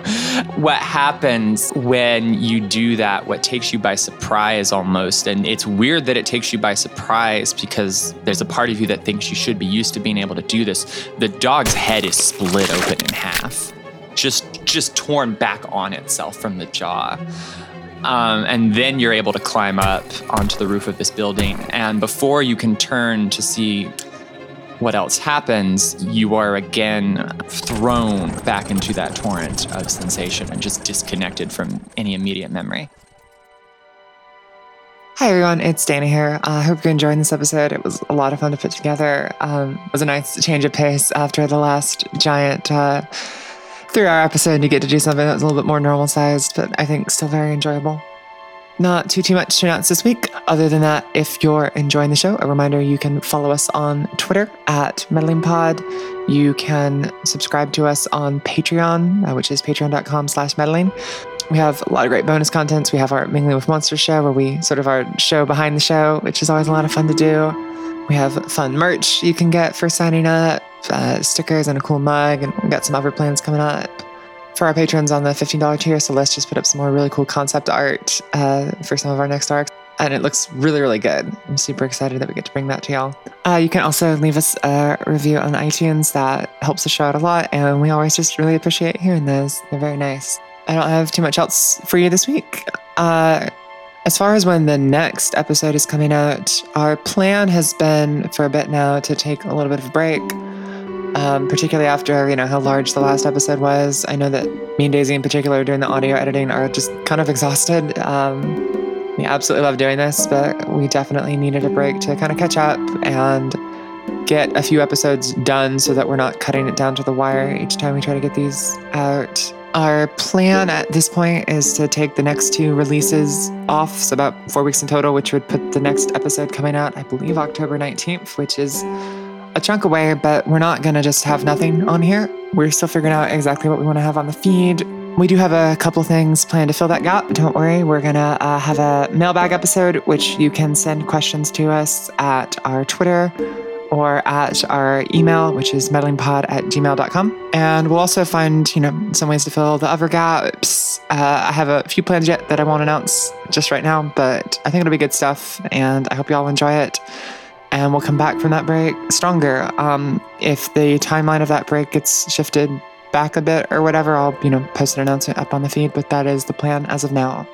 What happens when you do that, what takes you by surprise almost, and it's weird that it takes you by surprise because there's a part of you that thinks you should be used to being able to do this. The dog's head is split open in half, just just torn back on itself from the jaw. Um, and then you're able to climb up onto the roof of this building. And before you can turn to see what else happens, you are again thrown back into that torrent of sensation and just disconnected from any immediate memory. Hi everyone, it's Dana here. I uh, hope you're enjoying this episode. It was a lot of fun to put together. Um, it was a nice change of pace after the last giant uh, three-hour episode to get to do something that was a little bit more normal sized, but I think still very enjoyable. Not too too much to announce this week. Other than that, if you're enjoying the show, a reminder you can follow us on Twitter at MeddlingPod. You can subscribe to us on Patreon, uh, which is patreon.com slash meddling. We have a lot of great bonus contents. We have our Mingling with Monsters show, where we sort of our show behind the show, which is always a lot of fun to do. We have fun merch you can get for signing up, uh, stickers and a cool mug, and we've got some other plans coming up for our patrons on the $15 tier. So let's just put up some more really cool concept art uh, for some of our next arcs. And it looks really, really good. I'm super excited that we get to bring that to y'all. Uh, you can also leave us a review on iTunes. That helps the show out a lot. And we always just really appreciate hearing those. They're very nice. I don't have too much else for you this week. Uh, As far as when the next episode is coming out, our plan has been for a bit now to take a little bit of a break. Um, particularly after you know how large the last episode was. I know that me and Daisy in particular doing the audio editing are just kind of exhausted. Um, we absolutely love doing this, but we definitely needed a break to kind of catch up and get a few episodes done so that we're not cutting it down to the wire each time we try to get these out. Our plan at this point is to take the next two releases off, so about four weeks in total, which would put the next episode coming out, I believe, October 19th, which is a chunk away, but we're not going to just have nothing on here. We're still figuring out exactly what we want to have on the feed. We do have a couple things planned to fill that gap. Don't worry, we're going to uh, have a mailbag episode, which you can send questions to us at our Twitter or at our email, which is meddlingpod at gmail.com. And we'll also find, you know, some ways to fill the other gaps. Uh, I have a few plans yet that I won't announce just right now, but I think it'll be good stuff, and I hope you all enjoy it and we'll come back from that break stronger. Um, if the timeline of that break gets shifted back a bit or whatever, I'll you know post an announcement up on the feed. But that is the plan as of now.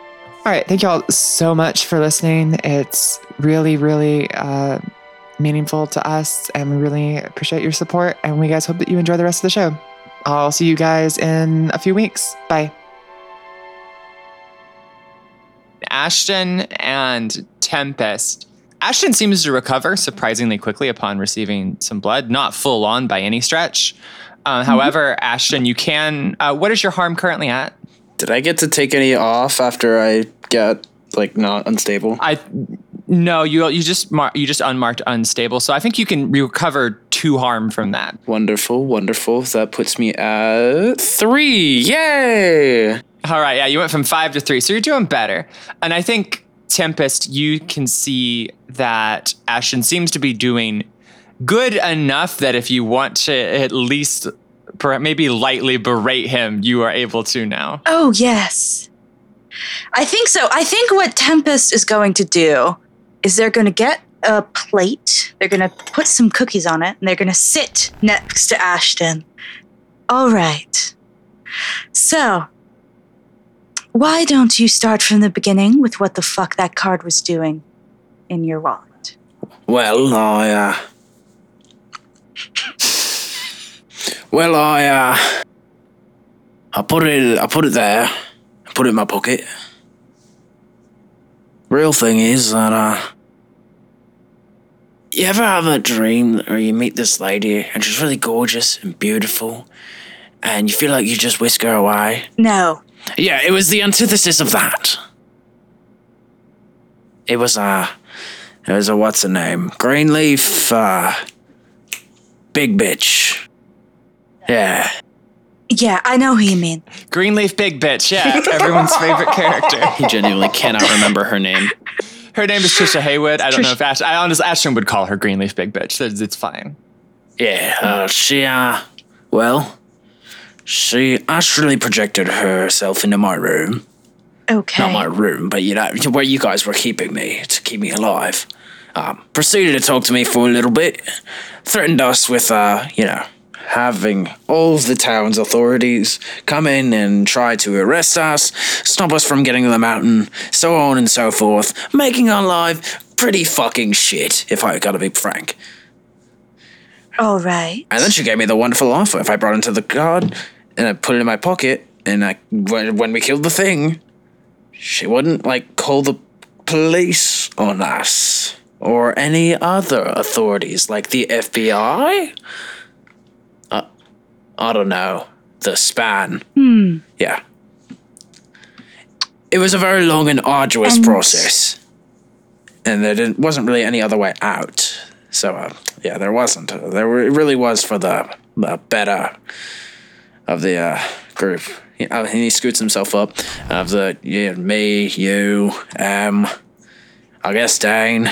All right, thank you all so much for listening. It's really, really uh, meaningful to us, and we really appreciate your support. And we guys hope that you enjoy the rest of the show. I'll see you guys in a few weeks. Bye. Ashton and Tempest. Ashton seems to recover surprisingly quickly upon receiving some blood, not full on by any stretch. Uh, However, Ashton, you can. Uh, what is your harm currently at? Did I get to take any off after I get like not unstable? I no, you you just mar- you just unmarked unstable. So I think you can recover two harm from that. Wonderful, wonderful. That puts me at three. Yay! All right, yeah, you went from five to three, so you're doing better. And I think Tempest, you can see that Ashton seems to be doing good enough that if you want to at least maybe lightly berate him, you are able to now. Oh, yes. I think so. I think what Tempest is going to do is they're going to get a plate, they're going to put some cookies on it, and they're going to sit next to Ashton. All right. So, why don't you start from the beginning with what the fuck that card was doing in your wallet? Well, I uh Well, I uh I put it I put it there. I put it in my pocket. Real thing is that uh you ever have a dream where you meet this lady and she's really gorgeous and beautiful and you feel like you just whisk her away? No. Yeah, it was the antithesis of that. It was a. it was a what's her name? Greenleaf uh Big bitch. Yeah. Yeah, I know who you mean. Greenleaf Big Bitch, yeah, everyone's favorite character. He genuinely cannot remember her name. Her name is Trisha Haywood. I don't know if Ash- I honestly Ashton would call her Greenleaf Big Bitch. It's, it's fine. Yeah, uh, she, uh, well, she astrally projected herself into my room. Okay. Not my room, but you know, where you guys were keeping me to keep me alive. Um, proceeded to talk to me for a little bit. Threatened us with, uh, you know, having all the town's authorities come in and try to arrest us, stop us from getting to the mountain, so on and so forth, making our life pretty fucking shit, if I gotta be frank. All right. And then she gave me the wonderful offer. If I brought it to the guard and I put it in my pocket, and I when, when we killed the thing, she wouldn't like call the police on us or any other authorities like the FBI. Uh, I don't know. The span. Hmm. Yeah. It was a very long and arduous And- process. And there didn't, wasn't really any other way out. So, uh, yeah, there wasn't. There were, it really was for the, the better of the uh, group. He, uh, he scoots himself up. Of the, yeah, me, you, um, I guess Dane.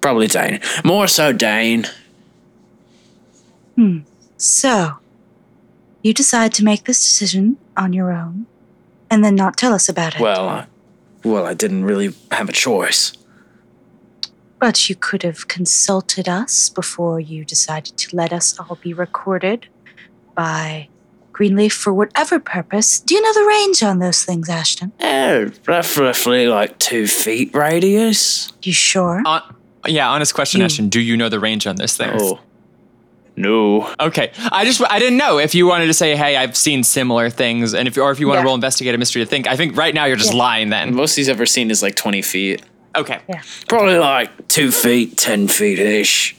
Probably Dane. More so Dane. Hmm. So, you decide to make this decision on your own and then not tell us about it. Well, uh, well, I didn't really have a choice. But you could have consulted us before you decided to let us all be recorded by Greenleaf for whatever purpose. Do you know the range on those things, Ashton? Oh, roughly like two feet radius. You sure? Uh, yeah, honest question, Ashton. Do you know the range on this thing? Oh. No. Okay, I just I didn't know if you wanted to say, "Hey, I've seen similar things," and if or if you want Yeah. to roll investigate a mystery to think. I think right now you're just lying. Then Most he's ever seen is like 20 feet. Okay, Yeah. Probably like two feet, ten feet ish.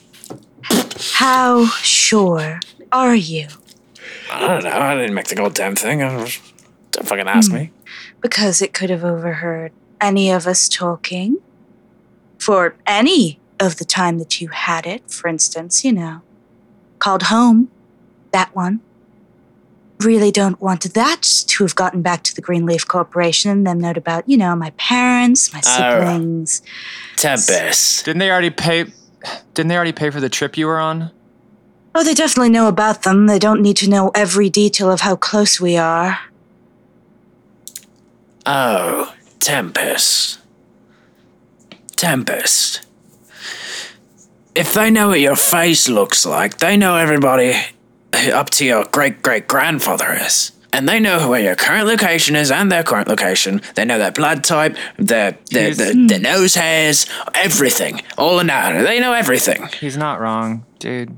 How sure are you? I don't know. I didn't make the goddamn thing. Don't fucking ask hmm. me. Because it could have overheard any of us talking for any of the time that you had it, for instance, you know. Called home, that one. Really don't want that to have gotten back to the Greenleaf Corporation and them note about, you know, my parents, my siblings. Tempest. didn't they already pay? Didn't they already pay for the trip you were on? Oh, they definitely know about them. They don't need to know every detail of how close we are. Oh, Tempest. Tempest. If they know what your face looks like, they know everybody up to your great great grandfather is. And they know where your current location is and their current location. They know their blood type, their their, He's- their, their nose hairs, everything. All in that. They know everything. He's not wrong, dude.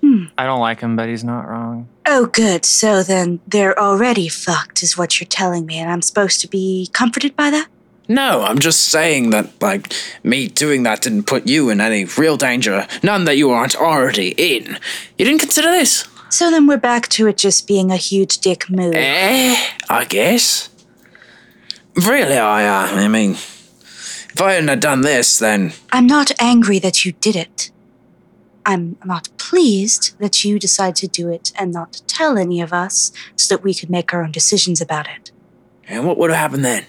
Hmm. I don't like him, but he's not wrong. Oh, good. So then they're already fucked, is what you're telling me, and I'm supposed to be comforted by that? No, I'm just saying that, like, me doing that didn't put you in any real danger. None that you aren't already in. You didn't consider this? So then we're back to it just being a huge dick move. Eh, I guess. Really, I, uh, I mean, if I hadn't have done this, then I'm not angry that you did it. I'm not pleased that you decided to do it and not tell any of us so that we could make our own decisions about it. and what would have happened then?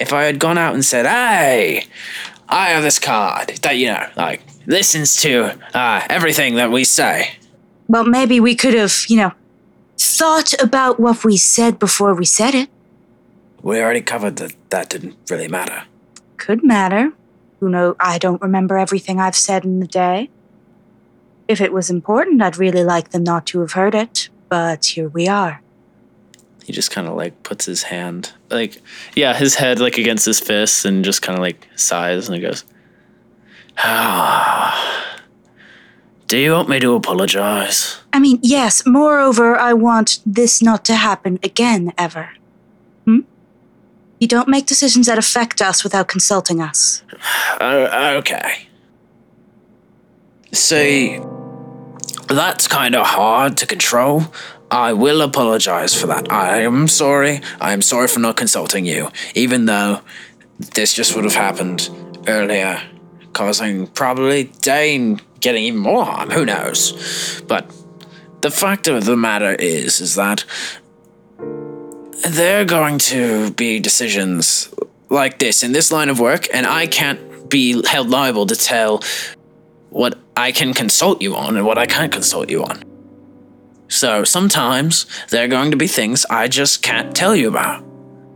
If I had gone out and said, "Hey, I have this card that you know, like, listens to uh, everything that we say." Well, maybe we could have, you know, thought about what we said before we said it. We already covered that that didn't really matter. Could matter. Who know? I don't remember everything I've said in the day. If it was important, I'd really like them not to have heard it. But here we are. He just kind of like puts his hand, like, yeah, his head like against his fist and just kind of like sighs and he goes, Ah. Do you want me to apologize? I mean, yes, moreover, I want this not to happen again, ever. Hmm? You don't make decisions that affect us without consulting us. Uh, okay. See, that's kind of hard to control. I will apologize for that. I am sorry. I am sorry for not consulting you, even though this just would have happened earlier, causing probably Dane getting even more harm. Who knows? But the fact of the matter is, is that there are going to be decisions like this in this line of work, and I can't be held liable to tell what I can consult you on and what I can't consult you on. So sometimes there are going to be things I just can't tell you about.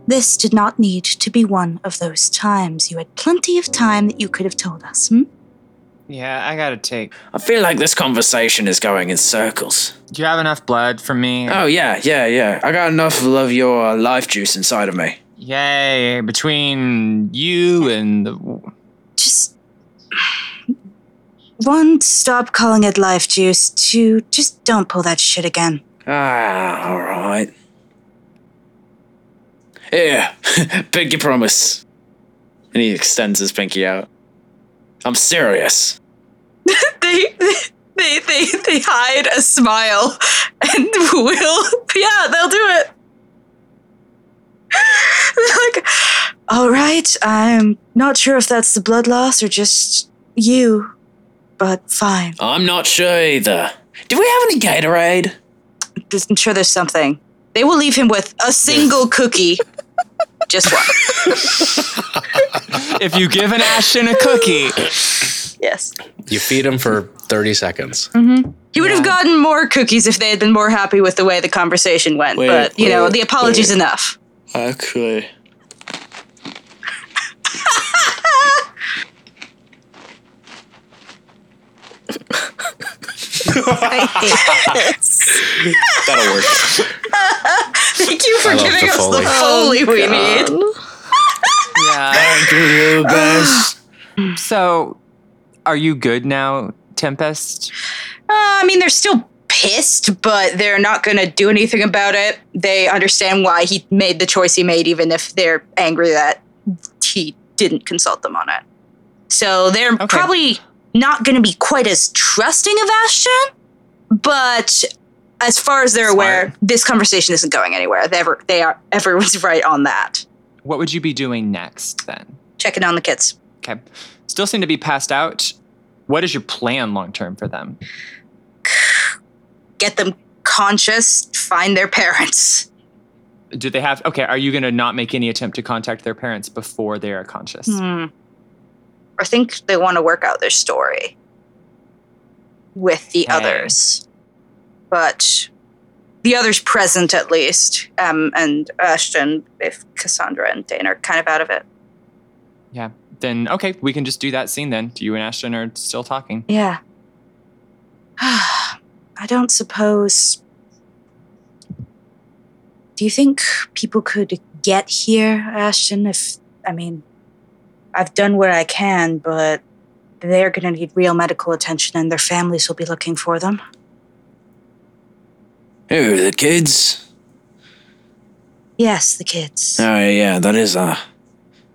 This did not need to be one of those times. You had plenty of time that you could have told us, hmm? Yeah, I gotta take. I feel like this conversation is going in circles. Do you have enough blood for me? Oh, yeah, yeah, yeah. I got enough of your life juice inside of me. Yay! Between you and the Just. One, stop calling it life juice. Two, just don't pull that shit again. Ah, alright. Here, pinky promise. and he extends his pinky out. I'm serious. they, they, they, they hide a smile and will, yeah, they'll do it. They're like, all right, I'm not sure if that's the blood loss or just you, but fine. I'm not sure either. Do we have any Gatorade? I'm sure there's something. They will leave him with a single cookie. Just one. if you give an Ashton a cookie, Yes. You feed him for 30 seconds. Mm-hmm. He would have gotten more cookies if they had been more happy with the way the conversation went. Wait, but, you know, the apology's wait. enough. Okay. I hate this. That'll work. Thank you for giving the us the Foley. foley we need. Yeah. Thank you, little guys. So, are you good now, Tempest? Uh, I mean, they're still pissed, but they're not going to do anything about it. They understand why he made the choice he made, even if they're angry that he didn't consult them on it. So they're probably not going to be quite as trusting of Ashton, but as far as they're aware, this conversation isn't going anywhere. They, ever, they are everyone's right on that. What would you be doing next then? Checking on the kids. Okay. Still seem to be passed out. What is your plan long term for them? Get them conscious, find their parents. Do they have okay, are you going to not make any attempt to contact their parents before they are conscious? Hmm. I think they want to work out their story with the Okay. others. But the others present, at least, um, and Ashton, if Cassandra and Dane are kind of out of it. Yeah. Then okay, we can just do that scene then. You and Ashton are still talking. Yeah. I don't suppose. Do you think people could get here, Ashton? If, I mean, I've done what I can, but they're going to need real medical attention and their families will be looking for them. Who, the kids? Yes, the kids. Oh, yeah, that is, uh,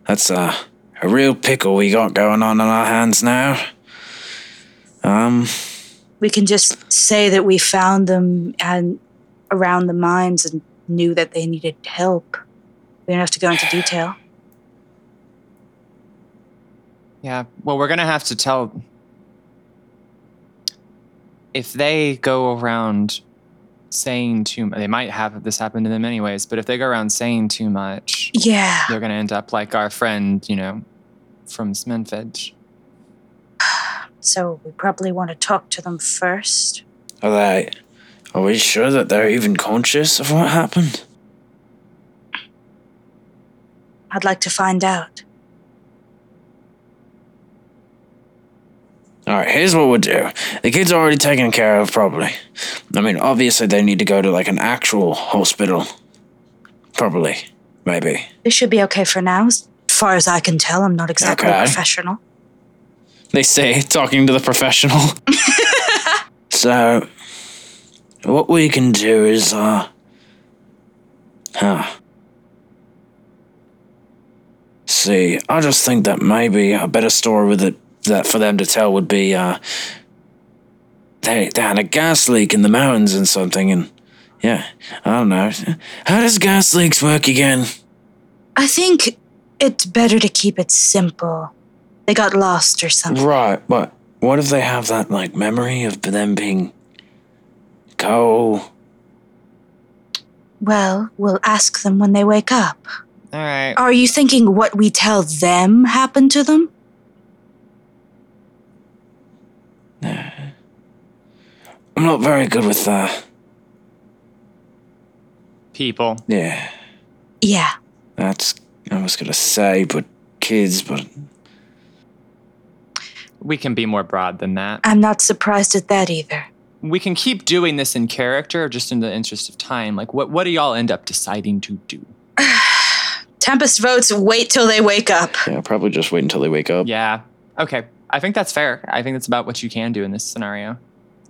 that's, uh, a real pickle we got going on on our hands now. Um, We can just say that we found them and around the mines and knew that they needed help. We don't have to go into detail. Yeah. Well, we're going to have to tell if they go around saying too much, they might have this happen to them anyways, but if they go around saying too much, Yeah. they're going to end up like our friend, you know, from Smenfedge. So we probably want to talk to them first. are they, are we sure that they're even conscious of what happened? I'd like to find out. All right, here's what we'll do. The kid's already taken care of, probably. I mean, obviously, they need to go to like an actual hospital. Probably. Maybe. They should be okay for now. As far as I can tell, I'm not exactly Okay. a professional. They say, talking to the professional. so, what we can do is, uh. Huh. See, I just think that maybe a better story with it that for them to tell would be, uh. They, they had a gas leak in the mountains and something, and yeah, I don't know. How does gas leaks work again? I think it's better to keep it simple. They got lost or something. Right, but what if they have that like memory of them being coal? Well, we'll ask them when they wake up. All right. Are you thinking what we tell them happened to them? I'm not very good with uh People. yeah. Yeah. That's I was gonna say, but kids, but We can be more broad than that. I'm not surprised at that either. We can keep doing this in character just in the interest of time. Like, what, what do y'all end up deciding to do? Tempest votes wait till they wake up. yeah, probably just wait until they wake up. Yeah. Okay. I think that's fair. I think that's about what you can do in this scenario.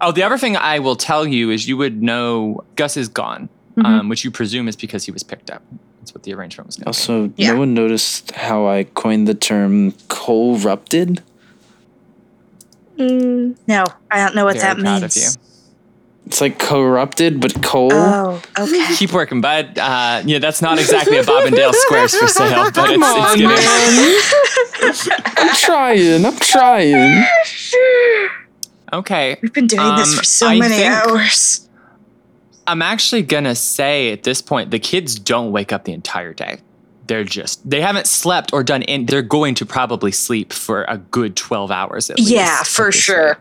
Oh, the other thing I will tell you is you would know Gus is gone, Mhm. um, which you presume is because he was picked up. That's what the arrangement was going Also, Yeah. no one noticed how I coined the term corrupted. Mm, no, I don't know what Very that proud means. of you. It's like corrupted, but coal. Oh, okay. Keep working, bud. Uh, yeah, that's not exactly a Bob and Dale squares for sale, but Come it's, on, it's getting. I'm trying. I'm trying. Okay. We've been doing this Um, for so I many hours. I'm actually gonna say at this point, the kids don't wake up the entire day. They're just they haven't slept or done in. They're going to probably sleep for a good twelve hours at least. Yeah, for this sure.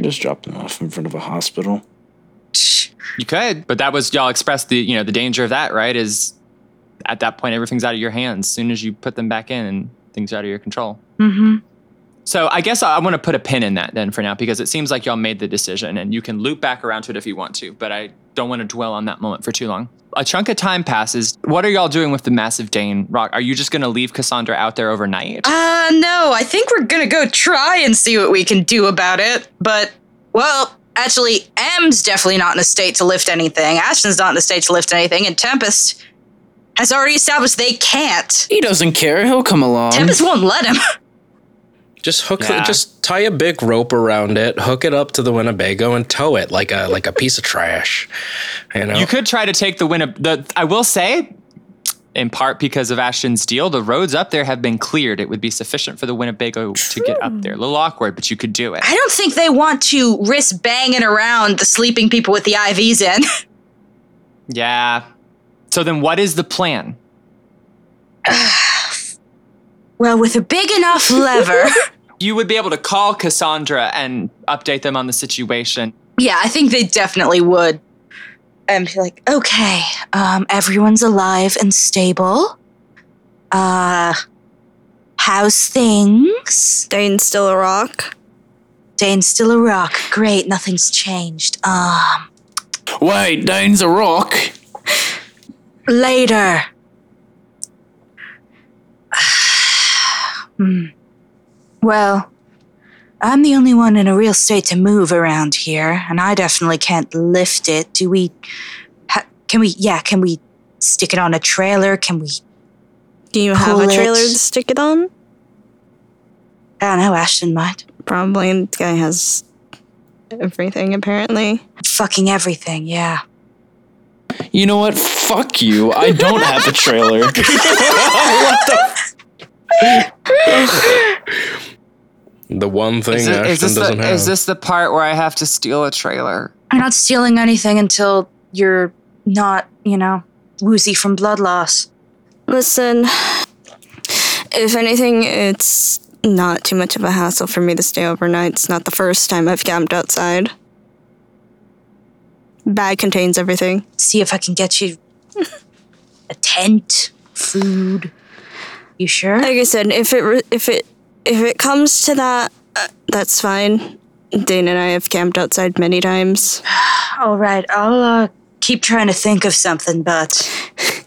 Just drop them off in front of a hospital. You could, but that was y'all expressed the you know the danger of that, right? Is at that point everything's out of your hands. As soon as you put them back in, and things are out of your control. Mm-hmm. So I guess I want to put a pin in that then for now because it seems like y'all made the decision and you can loop back around to it if you want to, but I don't want to dwell on that moment for too long. A chunk of time passes. What are y'all doing with the massive Dane rock? Are you just going to leave Cassandra out there overnight? Uh, no, I think we're gonna go try and see what we can do about it. But, well, actually, M's definitely not in a state to lift anything. Ashton's not in a state to lift anything, and Tempest has already established they can't. He doesn't care. He'll come along. Tempest won't let him. Just hook, Yeah. just tie a big rope around it, hook it up to the Winnebago, and tow it like a like a piece of trash. You know, You could try to take the Winnebago. The I will say, in part because of Ashton's deal, the roads up there have been cleared. It would be sufficient for the Winnebago to get up there. A little awkward, but you could do it. I don't think they want to risk banging around the sleeping people with the IVs in. Yeah. So then, what is the plan? well, with a big enough lever. You would be able to call Cassandra and update them on the situation. yeah, I think they definitely would. And be like, okay, um, everyone's alive and stable. Uh, how's things? Dane's still a rock. Dane's still a rock. Great, nothing's changed. Um, Wait, Dane's a rock. later. hmm. Well, I'm the only one in a real state to move around here, and I definitely can't lift it. Do we? Ha- can we? Yeah, can we stick it on a trailer? Can we? Do you have Pull a it. trailer to stick it on? I don't know. Ashton might. Probably. The guy has everything, apparently. Fucking everything. Yeah. You know what? Fuck you. I don't have a trailer. what the one thing Is, it- Ashton is this doesn't the, have. is this the part where I have to steal a trailer? I'm not stealing anything until you're not, you know, woozy from blood loss. Listen, if anything, it's not too much of a hassle for me to stay overnight. It's not the first time I've camped outside. Bag contains everything. See if I can get you a tent, food. You sure? Like I said, if it re- if it if it comes to that, uh, that's fine. Dane and I have camped outside many times. All right, I'll uh, keep trying to think of something, but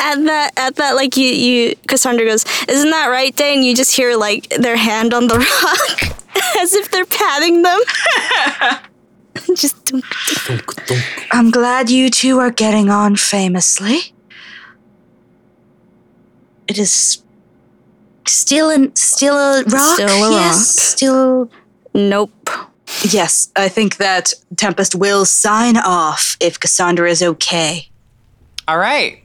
At that, at that, like you, you, Cassandra goes, "Isn't that right, Dane?" You just hear like their hand on the rock, as if they're patting them. just dunk, I'm glad you two are getting on famously. It is still in still a rock. Still a yes, rock. Still. Nope. Yes, I think that Tempest will sign off if Cassandra is okay. All right.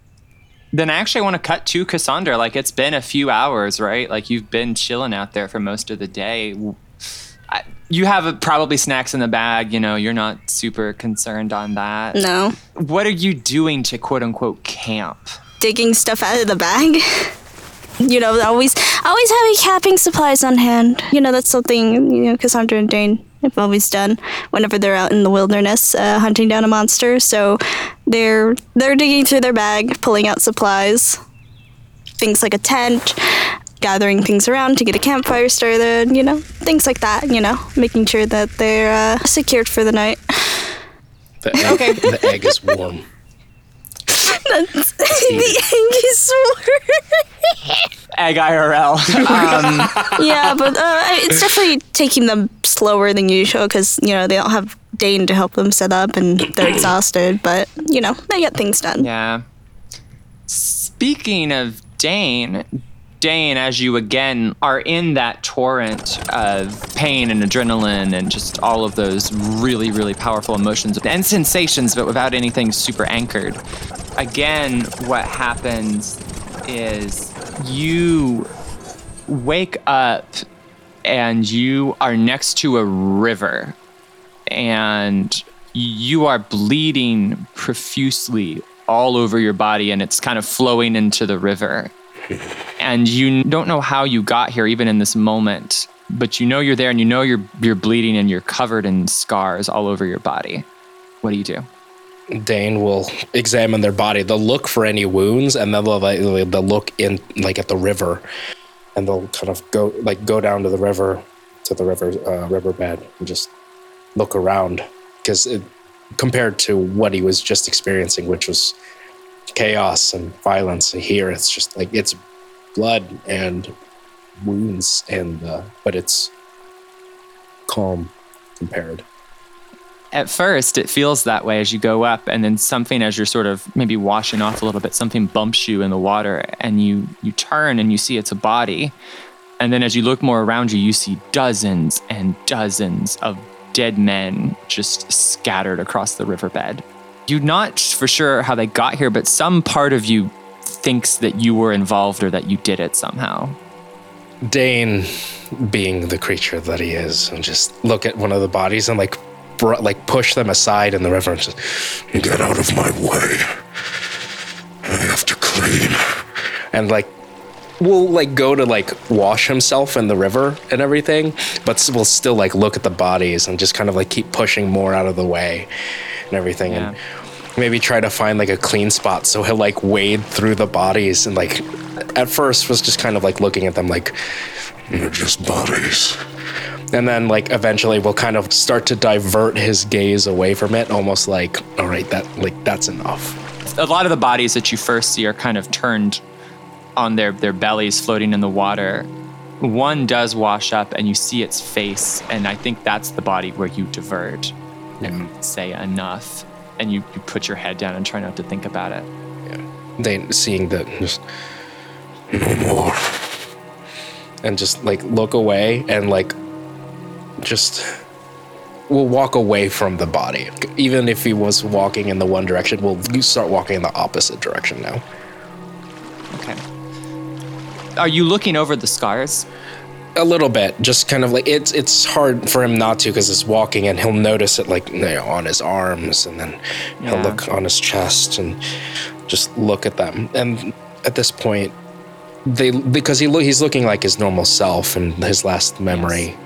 Then I actually want to cut to Cassandra. Like it's been a few hours, right? Like you've been chilling out there for most of the day. I, you have uh, probably snacks in the bag. You know, you're not super concerned on that. No. What are you doing to quote unquote camp? Digging stuff out of the bag. You know, always, always having camping supplies on hand. You know, that's something you know Cassandra and Dane have always done whenever they're out in the wilderness uh, hunting down a monster. So they're they're digging through their bag, pulling out supplies, things like a tent, gathering things around to get a campfire started. You know, things like that. You know, making sure that they're uh, secured for the night. The egg, the egg is warm. the egg is warm. Egg IRL. Um, yeah, but uh, it's definitely taking them slower than usual because you know they don't have Dane to help them set up and they're exhausted. But you know they get things done. Yeah. Speaking of Dane, Dane, as you again are in that torrent of pain and adrenaline and just all of those really, really powerful emotions and sensations, but without anything super anchored. Again, what happens is you wake up and you are next to a river and you are bleeding profusely all over your body and it's kind of flowing into the river. And you don't know how you got here even in this moment, but you know you're there and you know you're you're bleeding and you're covered in scars all over your body. What do you do? Dane will examine their body. They'll look for any wounds, and then they'll, they'll look in like at the river. and they'll kind of go like go down to the river, to the river uh, riverbed, and just look around because compared to what he was just experiencing, which was chaos and violence, here it's just like it's blood and wounds, and uh, but it's calm compared. At first it feels that way as you go up and then something as you're sort of maybe washing off a little bit something bumps you in the water and you you turn and you see it's a body. And then as you look more around you you see dozens and dozens of dead men just scattered across the riverbed you're not for sure how they got here but some part of you thinks that you were involved or that you did it somehow dane being the creature that he is and just look at one of the bodies and like br- like push them aside in the river and get out of my way. I have to clean. And like will like go to like wash himself in the river and everything, but will still like look at the bodies and just kind of like keep pushing more out of the way and everything yeah. and maybe try to find like a clean spot so he'll like wade through the bodies and like at first was just kind of like looking at them like they're just bodies. And then like eventually we'll kind of start to divert his gaze away from it almost like all right that like that's enough. A lot of the bodies that you first see are kind of turned on their their bellies floating in the water. One does wash up and you see its face and i think that's the body where you divert and mm-hmm. say enough and you, you put your head down and try not to think about it yeah they seeing that just no more and just like look away and like just will walk away from the body. Even if he was walking in the one direction, we'll start walking in the opposite direction now. Okay. Are you looking over the scars? A little bit, just kind of like it's it's hard for him not to because it's walking and he'll notice it like you know, on his arms and then he'll look on his chest and just look at them. And at this point, they because he lo- he's looking like his normal self and his last memory. Yes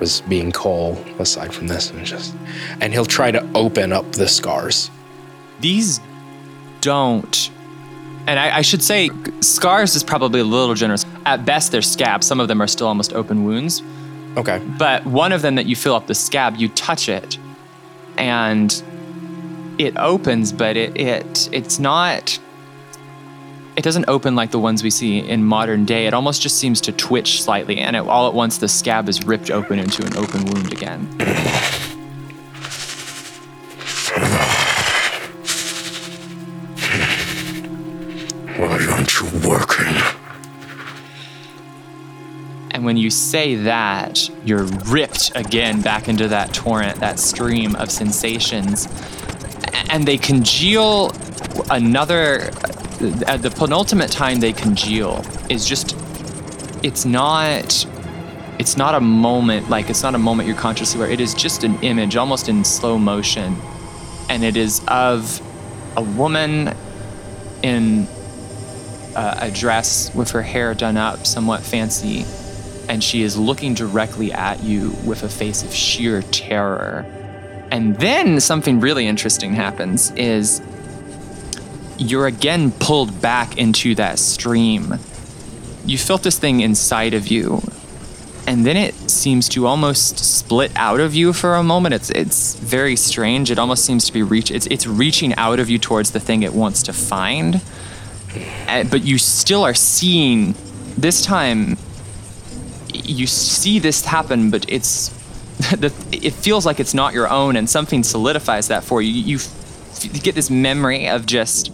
was being Cole, aside from this, and just and he'll try to open up the scars. These don't and I, I, should say scars is probably a little generous. At best, they're scabs. Some of them are still almost open wounds. Okay. But one of them that you fill up the scab, you touch it, and it opens, but it it it's not it doesn't open like the ones we see in modern day. It almost just seems to twitch slightly, and it, all at once the scab is ripped open into an open wound again. When you say that, you're ripped again back into that torrent, that stream of sensations. And they congeal another at the penultimate time they congeal is just it's not it's not a moment like it's not a moment you're consciously aware. It is just an image almost in slow motion. And it is of a woman in uh, a dress with her hair done up somewhat fancy and she is looking directly at you with a face of sheer terror and then something really interesting happens is you're again pulled back into that stream. You felt this thing inside of you, and then it seems to almost split out of you for a moment. It's it's very strange. It almost seems to be reach. It's it's reaching out of you towards the thing it wants to find, uh, but you still are seeing. This time, you see this happen, but it's the, it feels like it's not your own, and something solidifies that for you. You, you get this memory of just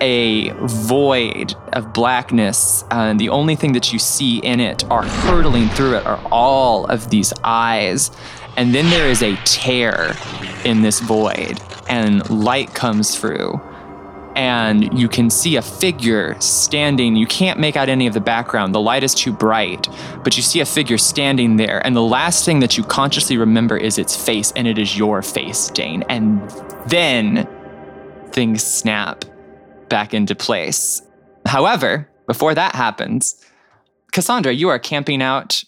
a void of blackness, and the only thing that you see in it are hurtling through it are all of these eyes. And then there is a tear in this void, and light comes through. And you can see a figure standing. You can't make out any of the background. The light is too bright, but you see a figure standing there. And the last thing that you consciously remember is its face, and it is your face, Dane. And then things snap back into place. However, before that happens, Cassandra, you are camping out.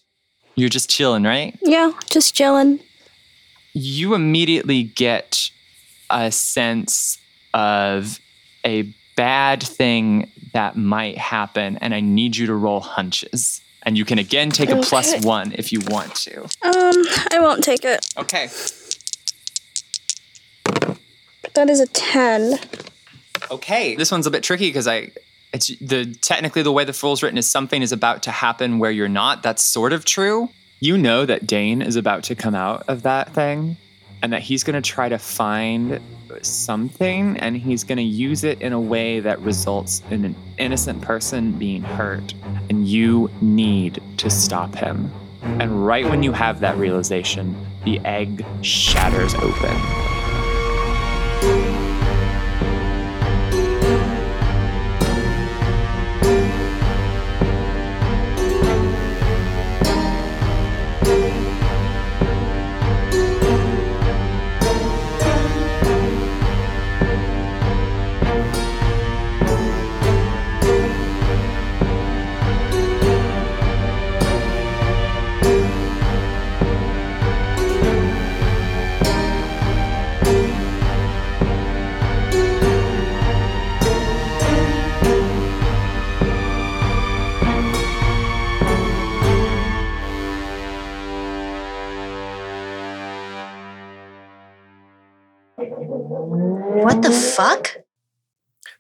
You're just chilling, right? Yeah, just chilling. You immediately get a sense of a bad thing that might happen, and I need you to roll hunches. And you can again take a Okay. one if you want to. Um, I won't take it. Okay. That is a 10. Okay. This one's a bit tricky because I it's the technically the way the rule's written is something is about to happen where you're not. That's sort of true. You know that Dane is about to come out of that thing and that he's going to try to find something and he's going to use it in a way that results in an innocent person being hurt and you need to stop him. And right when you have that realization, the egg shatters open.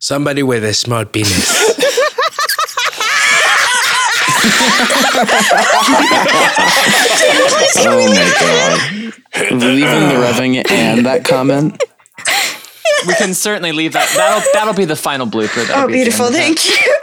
Somebody with a smart penis. oh my god. Leaving the revving and that comment. we can certainly leave that. That'll that'll be the final blooper. That'll Oh, be beautiful. end of that. Thank you.